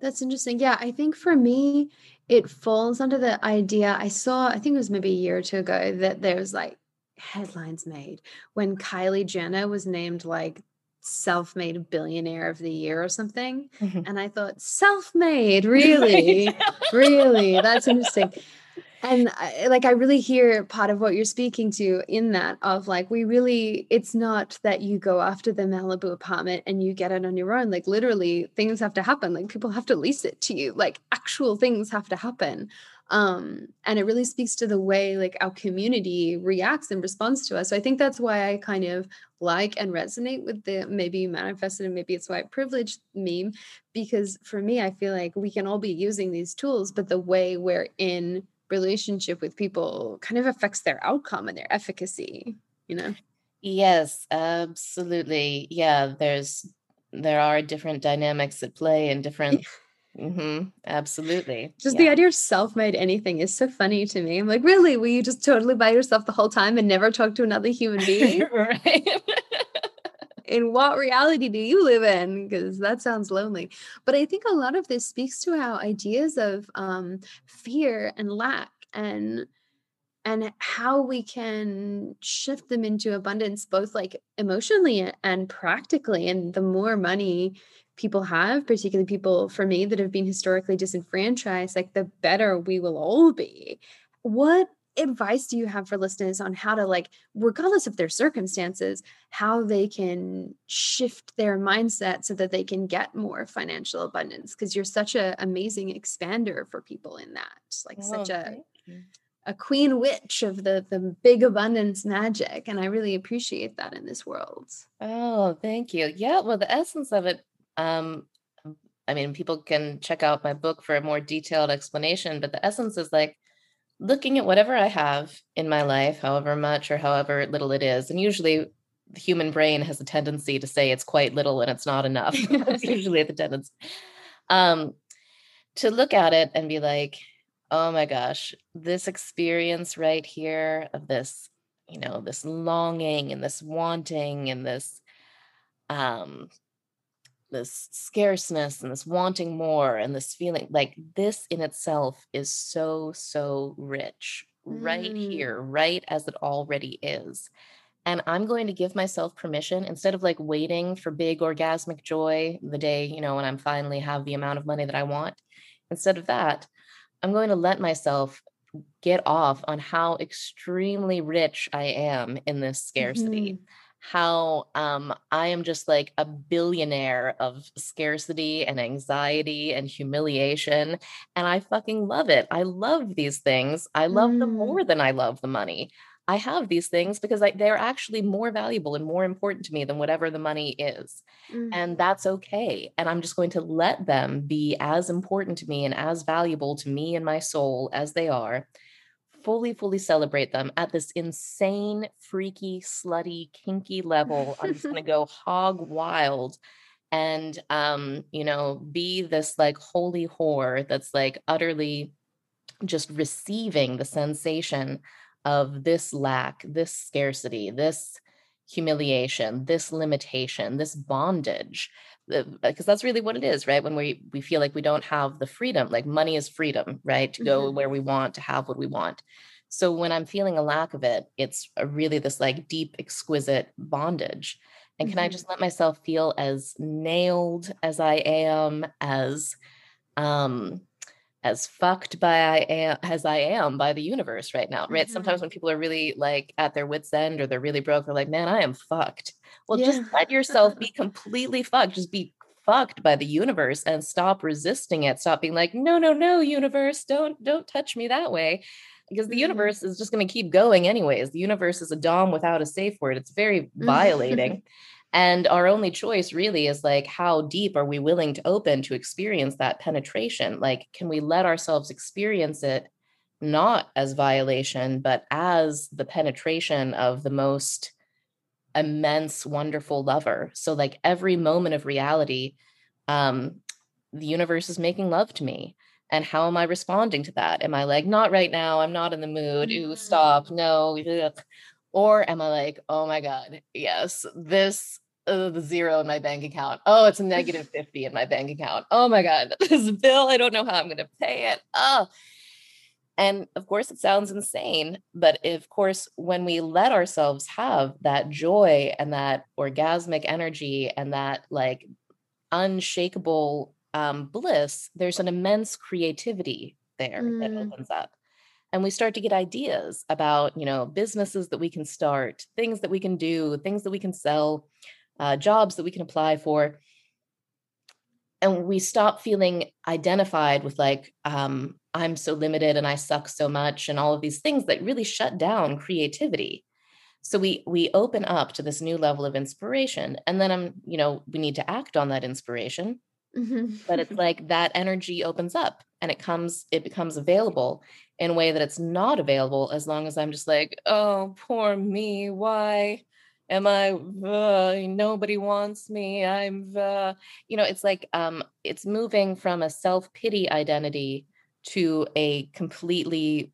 That's interesting. Yeah, I think for me, it falls under the idea I saw, I think it was maybe a year or two ago, that there was like headlines made when Kylie Jenner was named like self made billionaire of the year or something. Mm-hmm. And I thought, self made, really? really? That's interesting and I, like i really hear part of what you're speaking to in that of like we really it's not that you go after the malibu apartment and you get it on your own like literally things have to happen like people have to lease it to you like actual things have to happen um and it really speaks to the way like our community reacts and responds to us so i think that's why i kind of like and resonate with the maybe manifested and maybe it's white privilege meme because for me i feel like we can all be using these tools but the way we're in relationship with people kind of affects their outcome and their efficacy you know? Yes absolutely. Yeah there's there are different dynamics at play and different Mm-hmm. Absolutely. Just yeah. the idea of self-made anything is so funny to me. I'm like, really? Were you just totally by yourself the whole time and never talk to another human being? right in what reality do you live in? Because that sounds lonely. But I think a lot of this speaks to how ideas of um, fear and lack and and how we can shift them into abundance both like emotionally and practically and the more money people have particularly people for me that have been historically disenfranchised like the better we will all be. What advice do you have for listeners on how to like regardless of their circumstances how they can shift their mindset so that they can get more financial abundance? Because you're such an amazing expander for people in that like oh, such a a queen witch of the the big abundance magic and i really appreciate that in this world. Oh thank you. Yeah well the essence of it um i mean people can check out my book for a more detailed explanation but the essence is like looking at whatever I have in my life, however much or however little it is. And usually the human brain has a tendency to say it's quite little and it's not enough. That's usually the tendency. Um, to look at it and be like, oh my gosh, this experience right here of this, you know, this longing and this wanting and this um this scarceness and this wanting more and this feeling like this in itself is so so rich right mm. here right as it already is. And i'm going to give myself permission instead of like waiting for big orgasmic joy the day you know when i'm finally have the amount of money that i want instead of that i'm going to let myself get off on how extremely rich i am in this scarcity. Mm-hmm how um, I am just like a billionaire of scarcity and anxiety and humiliation. And I fucking love it. I love these things. I love mm. them more than I love the money. I have these things because I, they're actually more valuable and more important to me than whatever the money is. Mm. And that's okay. And I'm just going to let them be as important to me and as valuable to me and my soul as they are fully, fully celebrate them at this insane, freaky, slutty, kinky level. I'm just gonna go hog wild and um, you know, be this like holy whore that's like utterly just receiving the sensation of this lack, this scarcity, this humiliation, this limitation, this bondage because that's really what it is right when we we feel like we don't have the freedom like money is freedom right to go mm-hmm. where we want to have what we want so when i'm feeling a lack of it it's really this like deep exquisite bondage and mm-hmm. can i mm-hmm. just let myself feel as nailed as i am as um as fucked by I am as I am by the universe right now, right? Mm-hmm. Sometimes when people are really like at their wits' end or they're really broke, they're like, man, I am fucked. Well, yeah. just let yourself be completely fucked. Just be fucked by the universe and stop resisting it. Stop being like, no, no, no, universe, don't don't touch me that way. Because the mm-hmm. universe is just going to keep going anyways. The universe is a dom without a safe word. It's very violating. And our only choice really is like, how deep are we willing to open to experience that penetration? Like, can we let ourselves experience it not as violation, but as the penetration of the most immense, wonderful lover. So, like every moment of reality, um, the universe is making love to me. And how am I responding to that? Am I like, not right now, I'm not in the mood, ooh, stop, no, ugh. or am I like, oh my God, yes, this uh, the zero in my bank account. Oh, it's a negative 50 in my bank account. Oh my God, this bill, I don't know how I'm going to pay it. Oh, and of course, it sounds insane, but of course, when we let ourselves have that joy and that orgasmic energy and that like unshakable um, bliss, there's an immense creativity there mm. that opens up. And we start to get ideas about, you know, businesses that we can start, things that we can do, things that we can sell, uh, jobs that we can apply for. And we stop feeling identified with like um, i'm so limited and i suck so much and all of these things that really shut down creativity. So we we open up to this new level of inspiration. And then i'm you know we need to act on that inspiration. Mm-hmm. but it's like that energy opens up and it comes it becomes available in a way that it's not available as long as i'm just like oh poor me why am i uh, nobody wants me i'm uh, you know it's like um it's moving from a self-pity identity to a completely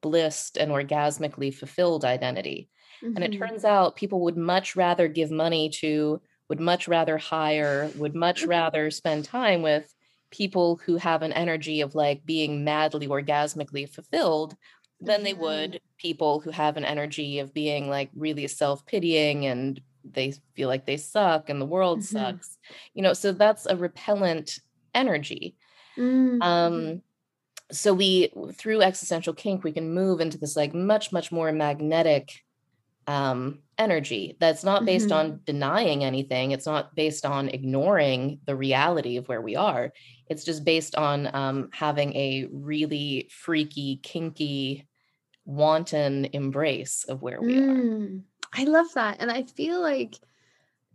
blissed and orgasmically fulfilled identity mm-hmm. and it mm-hmm. turns out people would much rather give money to would much rather hire would much rather spend time with people who have an energy of like being madly orgasmically fulfilled than they would. People who have an energy of being like really self-pitying and they feel like they suck and the world mm-hmm. sucks you know so that's a repellent energy mm-hmm. um so we through existential kink we can move into this like much much more magnetic um energy that's not based mm-hmm. on denying anything it's not based on ignoring the reality of where we are it's just based on um, having a really freaky kinky wanton embrace of where we mm, are. I love that. And I feel like,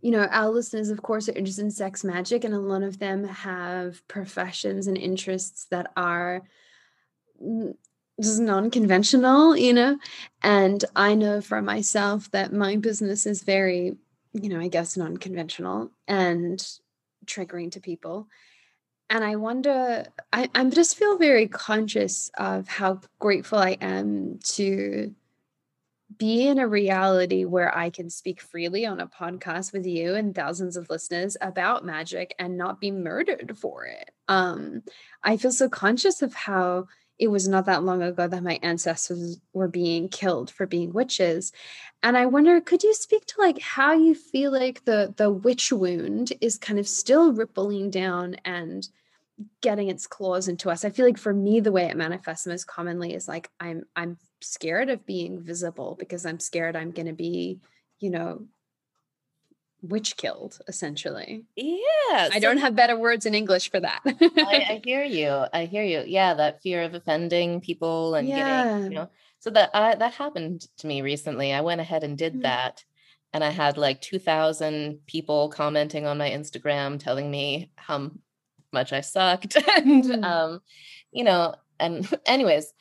you know, our listeners, of course, are interested in sex magic, and a lot of them have professions and interests that are just non-conventional, you know. And I know for myself that my business is very, you know, I guess non-conventional and triggering to people and I wonder, I, I just feel very conscious of how grateful I am to be in a reality where I can speak freely on a podcast with you and thousands of listeners about magic and not be murdered for it. Um, I feel so conscious of how it was not that long ago that my ancestors were being killed for being witches and i wonder could you speak to like how you feel like the the witch wound is kind of still rippling down and getting its claws into us? I feel like for me the way it manifests most commonly is like i'm i'm scared of being visible because i'm scared i'm going to be you know witch killed essentially. Yeah i don't have better words in english for that. I, I, hear you. I hear you. Yeah that fear of offending people and yeah. getting you know so that uh, that happened to me recently i went ahead and did mm-hmm. that and i had like 2000 people commenting on my instagram telling me how much i sucked and mm-hmm. um you know and anyways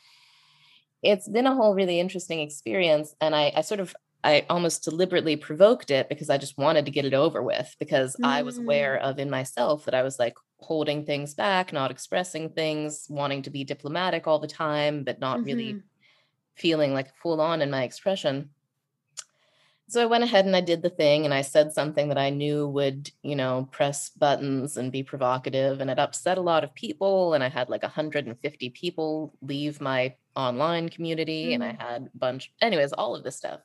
it's been a whole really interesting experience and i i sort of I almost deliberately provoked it because I just wanted to get it over with because mm. I was aware mm. of in myself that I was like holding things back, not expressing things, wanting to be diplomatic all the time, but not mm-hmm. really feeling like full on in my expression. So I went ahead and I did the thing and I said something that I knew would, you know, press buttons and be provocative and it upset a lot of people and I had like 150 people leave my online community mm. and I mm. had a bunch anyways, all of this stuff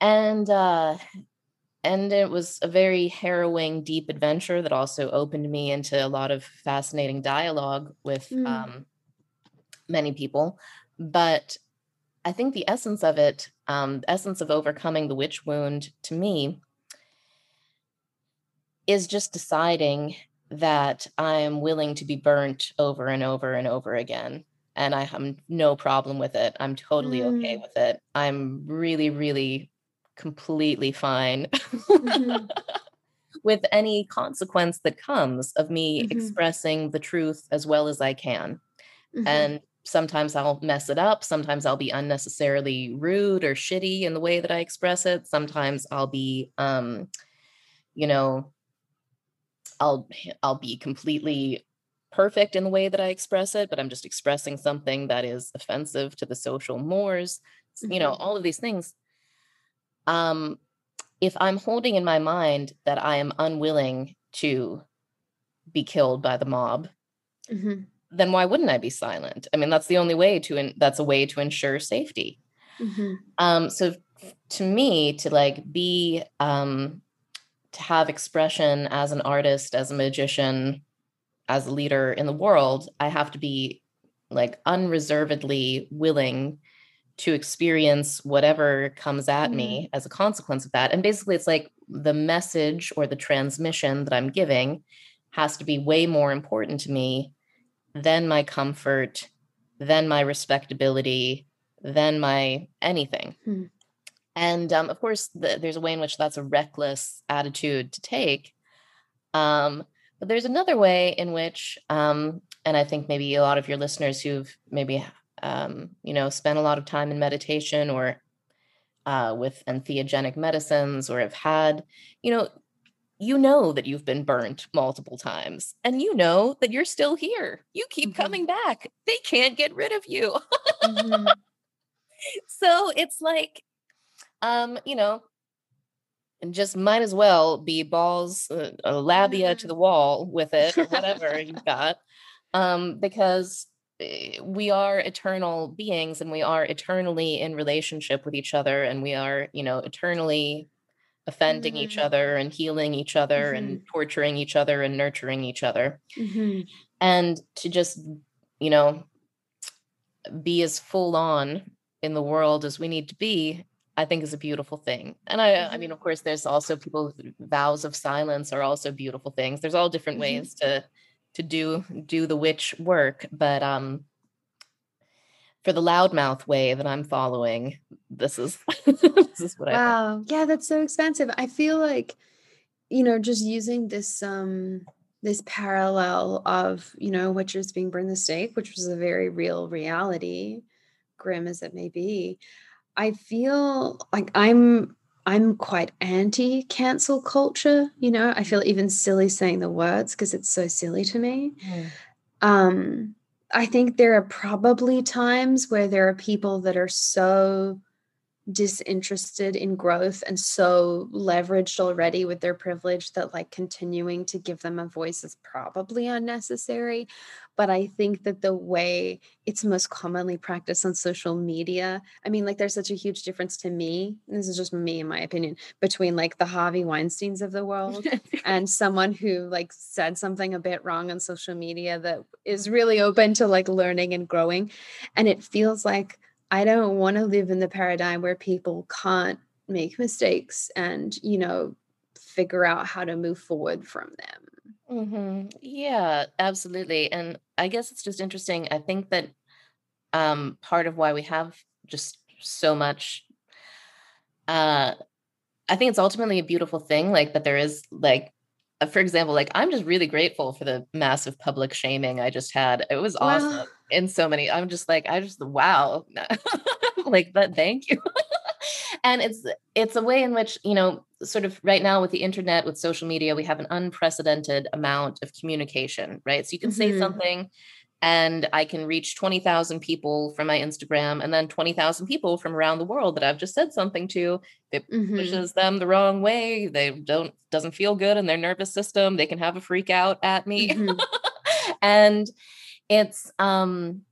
and uh and it was a very harrowing deep adventure that also opened me into a lot of fascinating dialogue with mm. um, many people but i think the essence of it um, the essence of overcoming the witch wound to me is just deciding that i'm willing to be burnt over and over and over again and i have no problem with it i'm totally mm. okay with it i'm really really completely fine mm-hmm. with any consequence that comes of me mm-hmm. expressing the truth as well as I can. Mm-hmm. And sometimes I'll mess it up. Sometimes I'll be unnecessarily rude or shitty in the way that I express it. Sometimes I'll be, um, you know, I'll I'll be completely perfect in the way that I express it, but I'm just expressing something that is offensive to the social mores. Mm-hmm. You know, mm-hmm. all of these things. Um, if I'm holding in my mind that I am unwilling to be killed by the mob, mm-hmm then why wouldn't I be silent? I mean, that's the only way to, in, that's a way to ensure safety. Mm-hmm. Um, so to me, to like be, um, to have expression as an artist, as a magician, as a leader in the world, I have to be like unreservedly willing to experience whatever comes at mm-hmm. me as a consequence of that. And basically, it's like the message or the transmission that I'm giving has to be way more important to me then my comfort, then my respectability, then my anything. Hmm. And um, of course, the, there's a way in which that's a reckless attitude to take. Um, but there's another way in which, um, and I think maybe a lot of your listeners who've maybe, um, you know, spent a lot of time in meditation or uh, with entheogenic medicines or have had, you know, you know that you've been burnt multiple times and you know that you're still here. You keep mm-hmm. coming back. They can't get rid of you. mm-hmm. So it's like, um, you know, and just might as well be balls, uh, a labia to mm-hmm. the wall with it or whatever you've got. Um, because eh, we are eternal beings and we are eternally in relationship with each other and we are, you know, eternally offending mm-hmm. each other and healing each other mm-hmm. and torturing each other and nurturing each other. Mm-hmm. And to just, you know, be as full on in the world as we need to be, I think is a beautiful thing. And I, I mean, mm-hmm. of course, there's also people vows of silence are also beautiful things. There's all different mm-hmm. ways to to do do the witch work, but um for the loudmouth way that I'm following, this is this is what wow. I Wow. Yeah, that's so expensive. I feel like, you know, just using this um this parallel of, you know, witches being burned the stake, which was a very real reality, grim as it may be. I feel like I'm I'm quite anti cancel culture, you know. I feel even silly saying the words because it's so silly to me. Mm. Um I think there are probably times where there are people that are so disinterested in growth and so leveraged already with their privilege that like continuing to give them a voice is probably unnecessary. But i think that the way it's most commonly practiced on social media i mean like there's such a huge difference to me this is just me in my opinion between like the harvey weinsteins of the world and someone who like said something a bit wrong on social media that is really open to like learning and growing. And it feels like I don't want to live in the paradigm where people can't make mistakes and, you know, figure out how to move forward from them. Mm-hmm. Yeah, absolutely. And I guess it's just interesting. I think that um, part of why we have just so much, uh, I think it's ultimately a beautiful thing, like that there is like uh, for example, like I'm just really grateful for the massive public shaming I just had. It was awesome in so many. I'm just like, I just wow, like that. Thank you. and it's it's a way in which you know, sort of right now with the internet, with social media, we have an unprecedented amount of communication, right? So you can mm-hmm. say something and I can reach 20,000 people from my Instagram and then 20,000 people from around the world that I've just said something to. It mm-hmm. pushes them the wrong way. They don't doesn't feel good in their nervous system. They can have a freak out at me. Mm-hmm. and it's um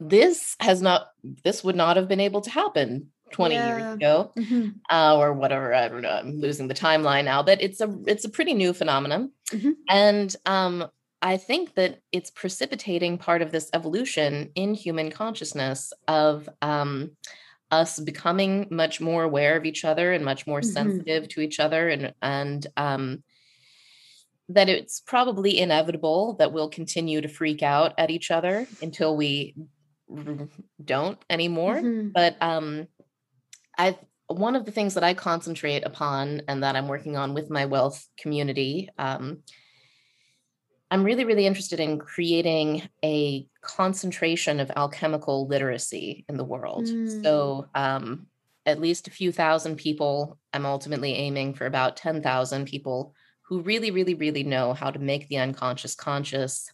this has not this would not have been able to happen 20 yeah. years ago mm-hmm. uh, or whatever i don't know i'm losing the timeline now but it's a it's a pretty new phenomenon mm-hmm. and um I think that it's precipitating part of this evolution in human consciousness of um, us becoming much more aware of each other and much more mm-hmm. sensitive to each other, and and um, that it's probably inevitable that we'll continue to freak out at each other until we don't anymore. Mm-hmm. But um, I one of the things that I concentrate upon and that I'm working on with my wealth community. Um, I'm really, really interested in creating a concentration of alchemical literacy in the world. Mm. So, um, at least a few thousand people. I'm ultimately aiming for about 10,000 people who really, really, really know how to make the unconscious conscious,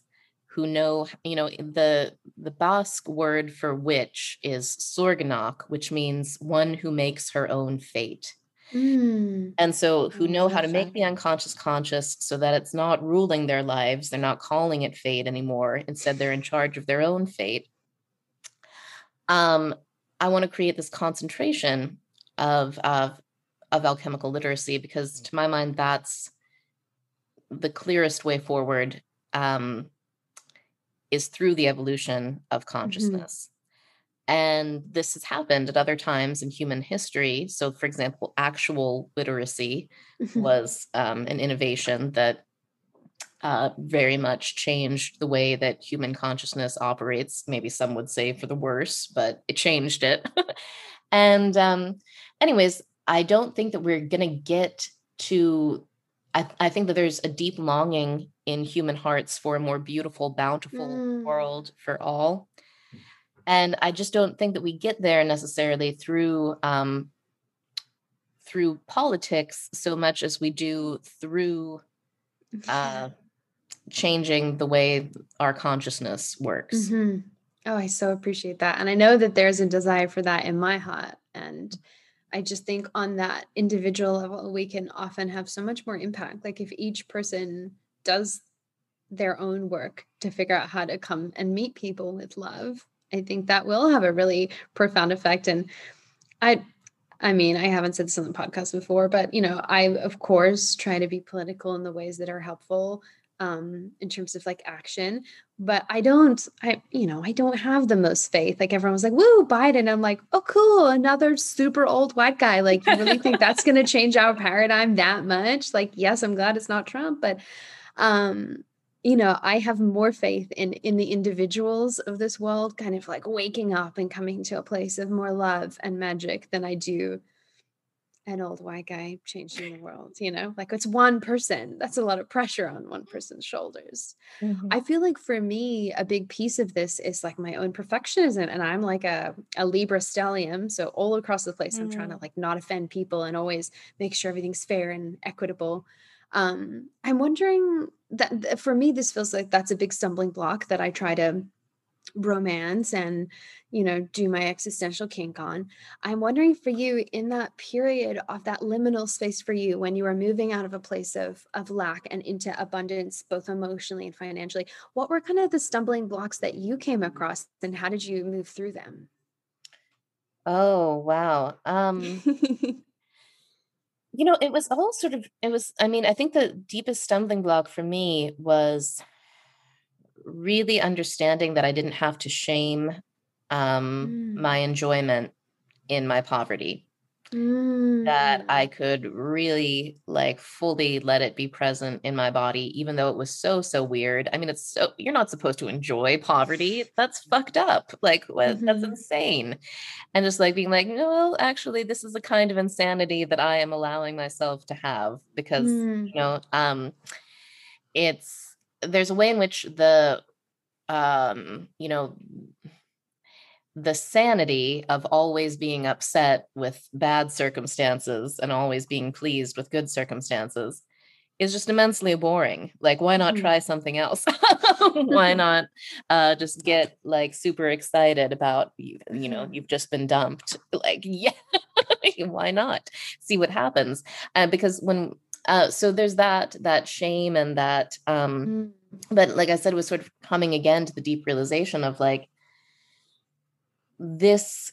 who know, you know, the the Basque word for witch is sorginak, which means one who makes her own fate. Mm. And so, who know how to make the unconscious conscious so that it's not ruling their lives. They're not calling it fate anymore. Instead, they're in charge of their own fate. Um, I want to create this concentration of, of, of alchemical literacy because, to my mind, that's the clearest way forward um, is through the evolution of mm-hmm. consciousness. And this has happened at other times in human history. So, for example, actual literacy mm-hmm. was um, an innovation that uh, very much changed the way that human consciousness operates. Maybe some would say for the worse, but it changed it. and, um, anyways, I don't think that we're going to get to. I, I, think that there's a deep longing in human hearts for a more beautiful, bountiful mm. world for all and i just don't think that we get there necessarily through um, through politics so much as we do through uh, changing the way our consciousness works mm-hmm. oh i so appreciate that and i know that there's a desire for that in my heart and i just think on that individual level we can often have so much more impact like if each person does their own work to figure out how to come and meet people with love I think that will have a really profound effect. And I, I mean, I haven't said this on the podcast before, but you know, I of course try to be political in the ways that are helpful um in terms of like action but i don't i you know i don't have the most faith. Like everyone was like woo biden. I'm like oh cool another super old white guy. Like you really think that's going to change our paradigm that much? Like yes i'm glad it's not trump but um you know i have more faith in in the individuals of this world kind of like waking up and coming to a place of more love and magic than i do an old white guy changing the world you know like it's one person that's a lot of pressure on one person's shoulders mm-hmm. i feel like for me a big piece of this is like my own perfectionism and i'm like a, a libra stellium so all across the place mm-hmm. i'm trying to mm. like not offend people and always make sure everything's fair and equitable um, I'm wondering that for me, this feels like that's a big stumbling block that I try to romance and you know do my existential kink on. I'm wondering for you in that period of that liminal space for you when you were moving out of a place of of lack and into abundance both emotionally and financially what were kind of the stumbling blocks that you came across and how did you move through them? Oh wow um you know it was all sort of it was i mean i think the deepest stumbling block for me was really understanding that i didn't have to shame um mm. my enjoyment in my poverty mm. that I could really like fully let it be present in my body, even though it was so, so weird. I mean, it's so, you're not supposed to enjoy poverty. That's fucked up. Like, mm-hmm. that's insane. And just like being like, no, well, actually, this is a kind of insanity that I am allowing myself to have because, mm. you know, um, it's, there's a way in which the, um, you know, the sanity of always being upset with bad circumstances and always being pleased with good circumstances is just immensely boring. Like, why not mm-hmm. try something else? why not uh, just get like super excited about you? You know, you've just been dumped. Like, yeah, why not see what happens? Uh, because when uh, so there's that that shame and that um, mm. but like I said, was sort of coming again to the deep realization of like this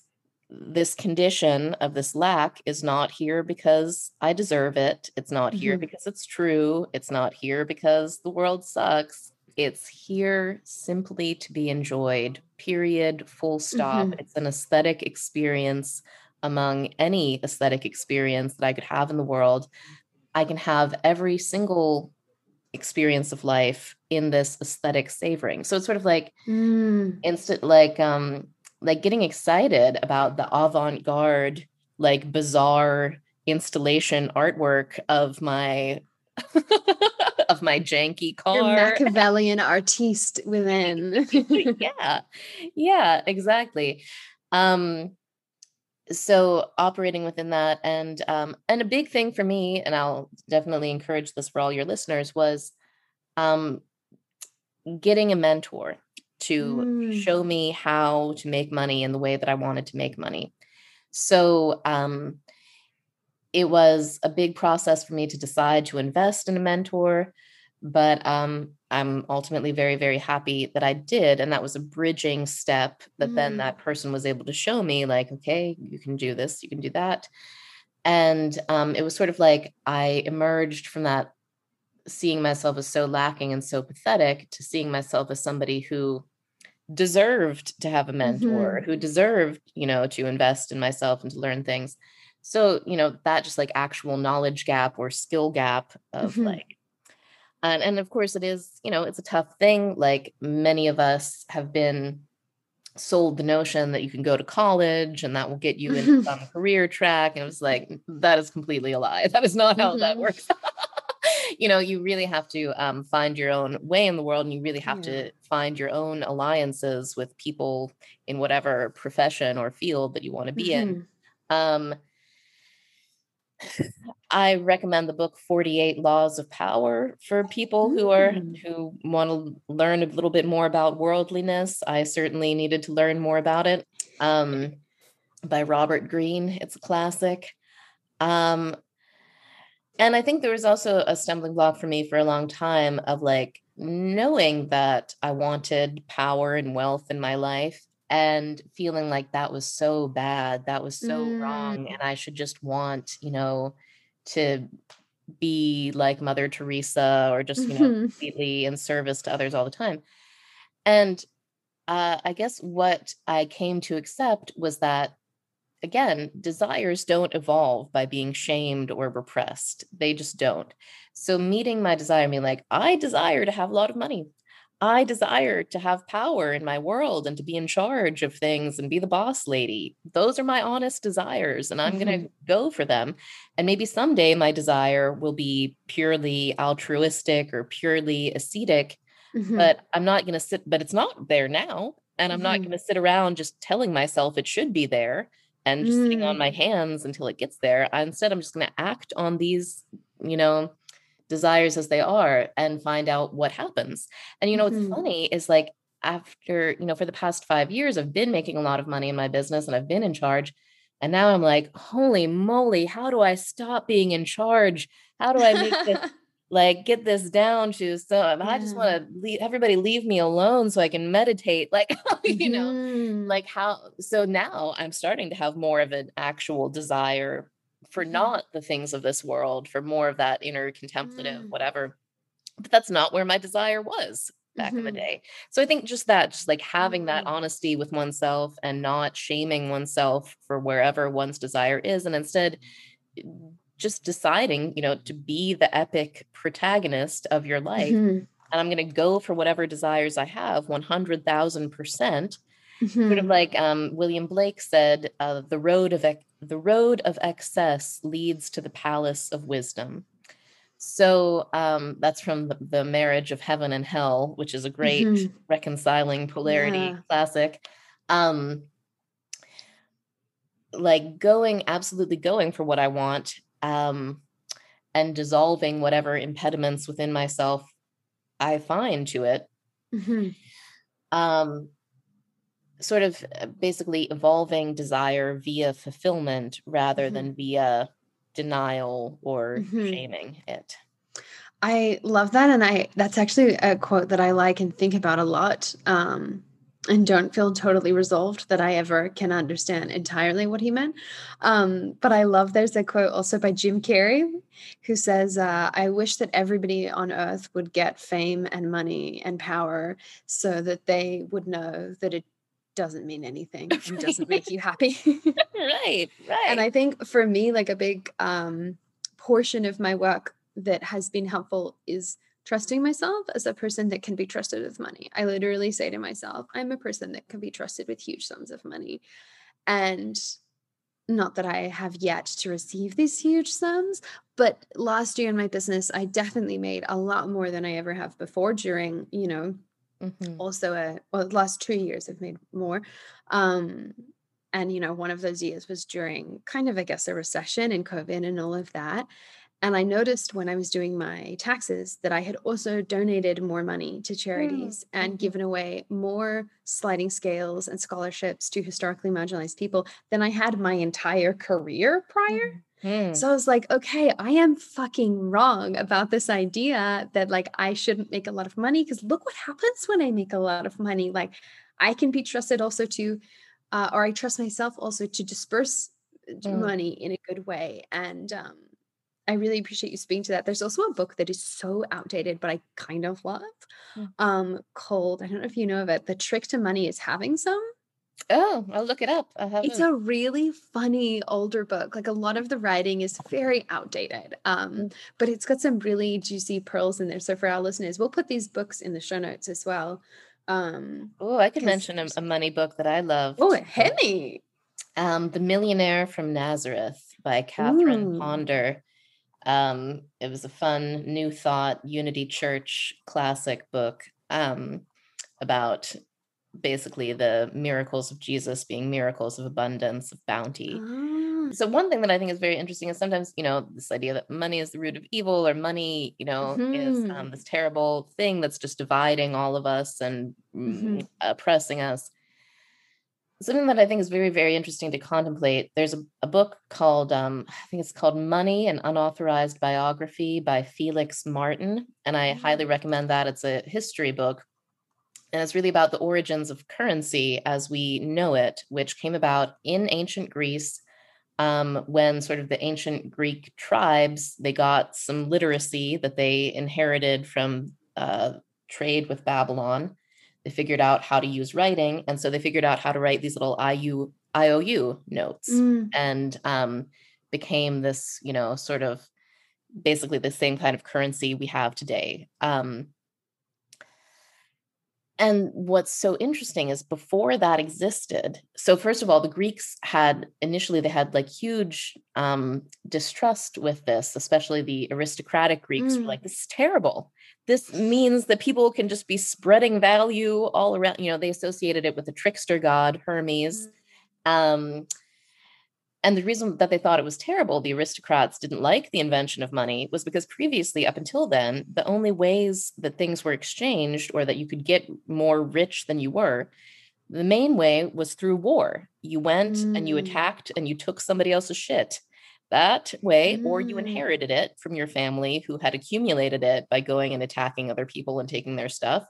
this condition of this lack is not here because I deserve it. It's not here mm-hmm. because it's true. It's not here because the world sucks. It's here simply to be enjoyed, period, full stop. Mm-hmm. It's an aesthetic experience among any aesthetic experience that I could have in the world. I can have every single experience of life in this aesthetic savoring. So it's sort of like mm. instant, like, um, like getting excited about the avant-garde like bizarre installation artwork of my of my janky car. Your Machiavellian artiste within. yeah. Yeah, exactly. Um so operating within that and um and a big thing for me and I'll definitely encourage this for all your listeners was um getting a mentor to mm. show me how to make money in the way that I wanted to make money. So um it was a big process for me to decide to invest in a mentor but um, i'm ultimately very very happy that i did and that was a bridging step that mm. then that person was able to show me like okay you can do this you can do that and um, it was sort of like i emerged from that seeing myself as so lacking and so pathetic to seeing myself as somebody who deserved to have a mentor mm-hmm. who deserved you know to invest in myself and to learn things so you know that just like actual knowledge gap or skill gap of mm-hmm. like and and of course it is you know it's a tough thing like many of us have been sold the notion that you can go to college and that will get you into some career track and it was like that is completely a lie that is not how mm-hmm. that works you know you really have to um, find your own way in the world and you really have yeah. to find your own alliances with people in whatever profession or field that you want to be mm-hmm. in um, I recommend the book 48 Laws of Power for people who are mm. who want to learn a little bit more about worldliness. I certainly needed to learn more about it. Um, by Robert Greene. It's a classic. Um, and I think there was also a stumbling block for me for a long time of like knowing that I wanted power and wealth in my life and feeling like that was so bad that was so mm. wrong and i should just want you know to be like mother teresa or just you know mm-hmm. completely in service to others all the time and uh, i guess what i came to accept was that again desires don't evolve by being shamed or repressed they just don't so meeting my desire being like i desire to have a lot of money I desire to have power in my world and to be in charge of things and be the boss lady. Those are my honest desires, and I'm mm-hmm. going to go for them. And maybe someday my desire will be purely altruistic or purely ascetic, mm-hmm. but I'm not going to sit, but it's not there now. And I'm mm-hmm. not going to sit around just telling myself it should be there and just sitting on my mm. hands until it gets there. I, instead, I'm just going to act on these, you know, desires as they are and find out what happens. And you know, mm-hmm. what's funny is like after, you know, for the past five years, I've been making a lot of money in my business and I've been in charge. And now I'm like, holy moly, how do I stop being in charge? How do I make this like get this down to so yeah. I just want to leave everybody leave me alone so I can meditate. Like, you know, mm-hmm. like how so now I'm starting to have more of an actual desire for mm-hmm. not the things of this world, for more of that inner contemplative, mm. whatever. But that's not where my desire was back mm-hmm. in the mm-hmm. day. So I think just that, just like having that mm-hmm. honesty with oneself and not shaming oneself for wherever one's desire is, and instead just deciding, you know, to be the epic protagonist of your life. Mm-hmm. And I'm going to go for whatever desires I have 100,000%. percent mm-hmm. Sort of like um, William Blake said, uh, the road of the road of excess leads to the palace of wisdom. So um, that's from the, the, Marriage of Heaven and Hell, which is a great mm-hmm. reconciling polarity yeah. classic. Um, like going, absolutely going for what I want, um, and dissolving whatever impediments within myself I find to it. Mm-hmm. Um, sort of uh, basically evolving desire via fulfillment rather mm-hmm. than via denial or mm-hmm. shaming it. I love that. And I, that's actually a quote that I like and think about a lot. Um, and don't feel totally resolved that I ever can understand entirely what he meant. Um, but I love there's a quote also by Jim Carrey who says, uh, I wish that everybody on earth would get fame and money and power so that they would know that it doesn't mean anything and doesn't make you happy. right, right. And I think for me, like a big um, portion of my work that has been helpful is trusting myself as a person that can be trusted with money. I literally say to myself, I'm a person that can be trusted with huge sums of money. And not that I have yet to receive these huge sums, but last year in my business, I definitely made a lot more than I ever have before during, you know, Mhm. also a well, the last two years I've made more. Um, and you know, one of those years was during kind of, I guess, a recession and COVID and all of that. And I noticed when I was doing my taxes that I had also donated more money to Mm, charities and mhm. given away more sliding scales and scholarships to historically marginalized people than I had my entire career prior. Mhm. So I was like, okay, I am fucking wrong about this idea that like I shouldn't make a lot of money because look what happens when I make a lot of money. Like I can be trusted also to, uh, or I trust myself also to disperse uh, Mm. money in a good way. And um, I really appreciate you speaking to that. There's also a book that is so outdated, but I kind of love, Mm. um, called I don't know if you know of it. The trick to money is having some. Oh, I'll look it up. I It's a really funny older book. Like a lot of the writing is very outdated. Um, Mm. but it's got some really juicy pearls in there. So for our listeners, we'll put these books in the show notes as well. Um, Oh, I could mention a, a money book that I love. oh, Henny. Um, The Millionaire from Nazareth by Catherine Ooh. Ponder. Um, it was a fun New Thought Unity Church classic book um, about basically the miracles of Jesus being miracles of abundance, of bounty. Ah, So one thing that I think is very interesting is sometimes, you know, this idea that money is the root of evil or money, you know, is Mhm. um, this terrible thing that's just dividing all of us and mm, Mhm. oppressing us. Something that I think is very, very interesting to contemplate. There's a, a book called, um, I think it's called Money, an Unauthorized Biography by Felix Martin. And I highly recommend that. It's a history book. And it's really about the origins of currency as we know it, which came about in ancient Greece um, when sort of the ancient Greek tribes they got some literacy that they inherited from uh, trade with Babylon. They figured out how to use writing, and so they figured out how to write these little IU, IOU notes, mm, and um, became this, you know, sort of basically the same kind of currency we have today. Um, and what's so interesting is before that existed, so first of all, the Greeks had initially they had like huge um, distrust with this, especially the aristocratic Greeks were Mm. like, this is terrible. This means that people can just be spreading value all around. You know, they associated it with the trickster god Hermes. Um, and the reason that they thought it was terrible, the aristocrats didn't like the invention of money, was because previously, up until then, the only ways that things were exchanged or that you could get more rich than you were, the main way was through war. You went and you Mm. attacked and you took somebody else's shit. That way, or you Mm. inherited it from your family who had accumulated it by going and attacking other people and taking their stuff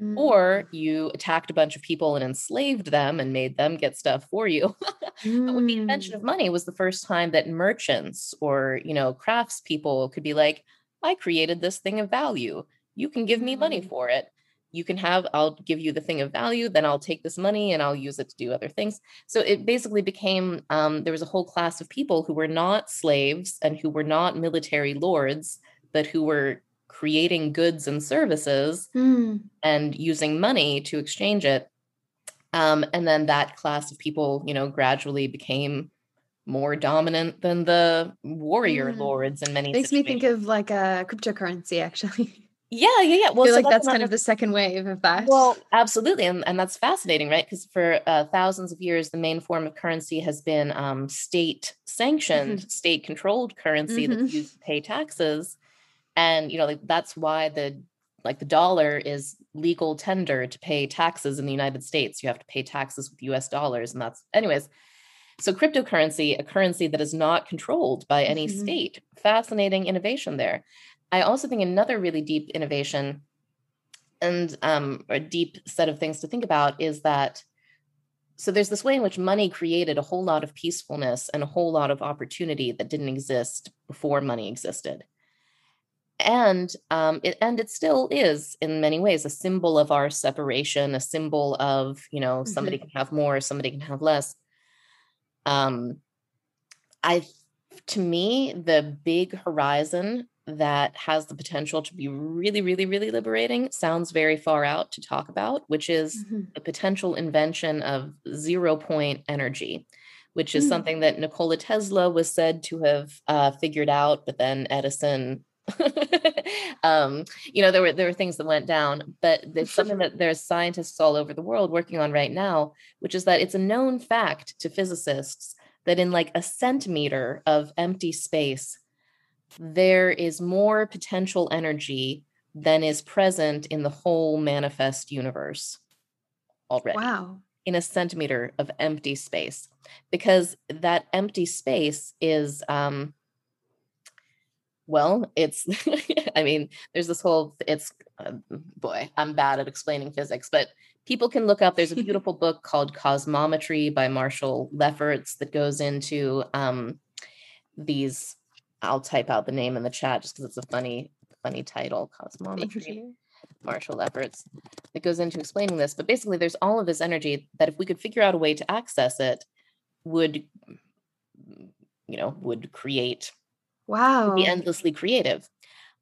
mm, or you attacked a bunch of people and enslaved them and made them get stuff for you. but with the invention mm, of money was the first time that merchants or, you know, craftspeople could be like, I created this thing of value. You can give me money Mm. for it. You can have, I'll give you the thing of value, then I'll take this money and I'll use it to do other things. So it basically became um, there was a whole class of people who were not slaves and who were not military lords, but who were creating goods and services mm, and using money to exchange it. Um, and then that class of people, you know, gradually became more dominant than the warrior Mm. lords in many Makes me think of like a cryptocurrency, actually. yeah, yeah, yeah. I Well, feel so like that's kind of the second wave of that. well, absolutely, and, and that's fascinating, right? Because for uh, thousands of years, the main form of currency has been um, state sanctioned, state controlled currency Mhm. that's used to pay taxes, and you know, like that's why the like the dollar is legal tender to pay taxes in the United States. You have to pay taxes with U.S. dollars, and that's anyways. So cryptocurrency, a currency that is not controlled by any Mhm. state, fascinating innovation there. I also think another really deep innovation and um, a deep set of things to think about is that so there's this way in which money created a whole lot of peacefulness and a whole lot of opportunity that didn't exist before money existed and um, it and it still is in many ways a symbol of our separation a symbol of you know somebody can have more somebody can have less um i to me the big horizon that has the potential to be really really really liberating sounds very far out to talk about which is Mhm. the potential invention of zero point energy which is mm. something that Nikola Tesla was said to have uh, figured out, but then Edison. um, you know, there were there were things that went down, but there's something that there's scientists all over the world working on right now, which is that it's a known fact to physicists that in like a centimeter of empty space, there is more potential energy than is present in the whole manifest universe already. Wow. In a centimeter of empty space, because that empty space is, um, well, it's, I mean, there's this whole, it's, uh, boy, I'm bad at explaining physics, but people can look up, there's a beautiful book called Cosmometry by Marshall Lefferts that goes into um, these, I'll type out the name in the chat just because it's a funny, funny title, Cosmometry. Marshall Lefferts that goes into explaining this. But basically, there's all of this energy that if we could figure out a way to access it, would you know would create wow be endlessly creative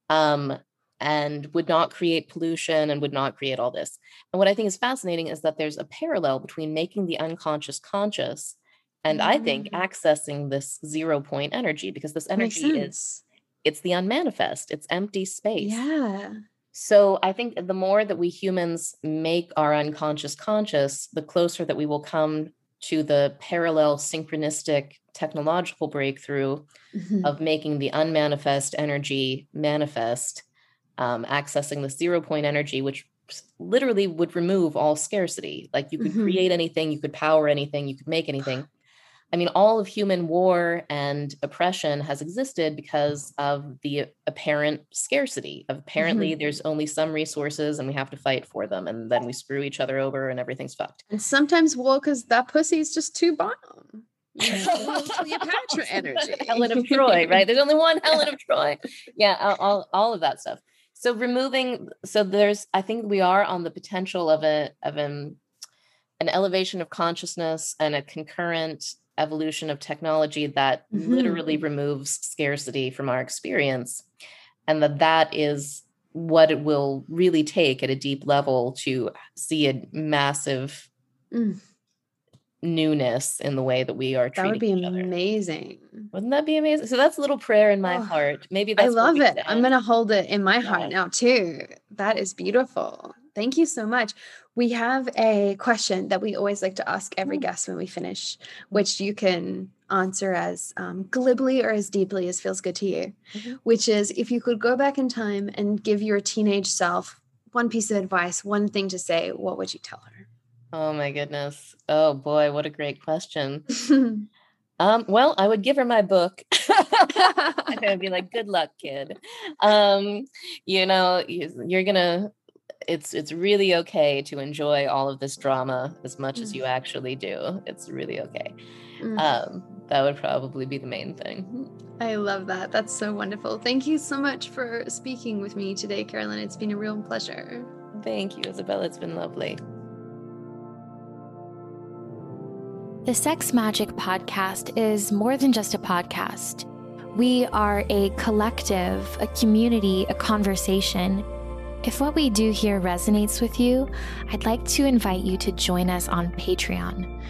um and would not create pollution and would not create all this and what i think is fascinating is that there's a parallel between making the unconscious conscious and mm. i think mm. accessing this zero point energy because this energy is it's the unmanifest it's empty space yeah so I think the more that we humans make our unconscious conscious, the closer that we will come to the parallel synchronistic technological breakthrough mm-hmm. of making the unmanifest energy manifest, um, accessing the zero point energy, which literally would remove all scarcity. Like you could mm-hmm. create anything, you could power anything, you could make anything. I mean, all of human war and oppression has existed because of the apparent scarcity of apparently mm-hmm. there's only some resources and we have to fight for them. And then we screw each other over and everything's fucked. And sometimes, well, because that pussy is just too bomb. Cleopatra energy. Helen of Troy, right? There's only one Helen of Troy. Yeah, all, all of that stuff. So removing, so there's, I think we are on the potential of a of an an elevation of consciousness and a concurrent evolution of technology that mm-hmm. literally removes scarcity from our experience and that that is what it will really take at a deep level to see a massive mm. newness in the way that we are that would be amazing. Wouldn't that be amazing? So that's a little prayer in my oh, heart. Maybe i love it. i'm gonna hold it in my heart yeah. now too. That is beautiful thank you so much we have a question that we always like to ask every mm. guest when we finish, which you can answer as um, glibly or as deeply as feels good to you, mm-hmm. which is if you could go back in time and give your teenage self one piece of advice, one thing to say, what would you tell her? Oh my goodness. Oh boy, what a great question. um, well, I would give her my book. Gonna be like, good luck, kid. Um, you know, you're gonna it's it's really okay to enjoy all of this drama as much mm. as you actually do. It's really okay. Mm. Um, that would probably be the main thing. I love that. That's so wonderful. Thank you so much for speaking with me today, Carolyn. It's been a real pleasure. Thank you, Isabella. It's been lovely. The Sex Magic podcast is more than just a podcast. We are a collective, a community, a conversation if what we do here resonates with you, I'd like to invite you to join us on Patreon.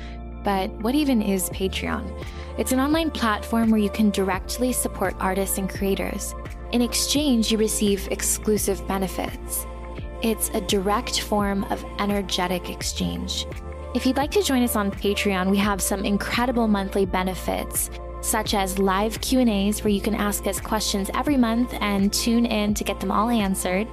But what even is Patreon? It's an online platform where you can directly support artists and creators. In exchange, you receive exclusive benefits. It's a direct form of energetic exchange. If you'd like to join us on Patreon, we have some incredible monthly benefits such as live Q&As where you can ask us questions every month and tune in to get them all answered.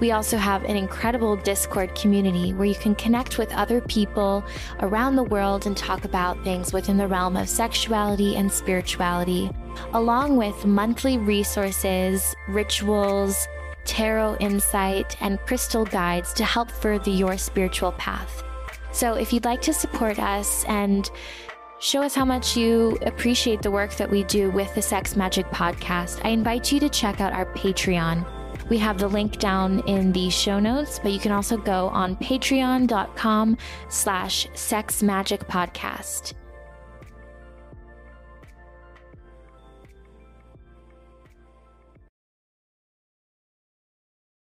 We also have an incredible Discord community where you can connect with other people around the world and talk about things within the realm of sexuality and spirituality, along with monthly resources, rituals, tarot insight, and crystal guides to help further your spiritual path. So if you'd like to support us and show us how much you appreciate the work that we do with the Sex Magic podcast, I invite you to check out our Patreon. We have the link down in the show notes, but you can also go on patreon.com slash sexmagicpodcast.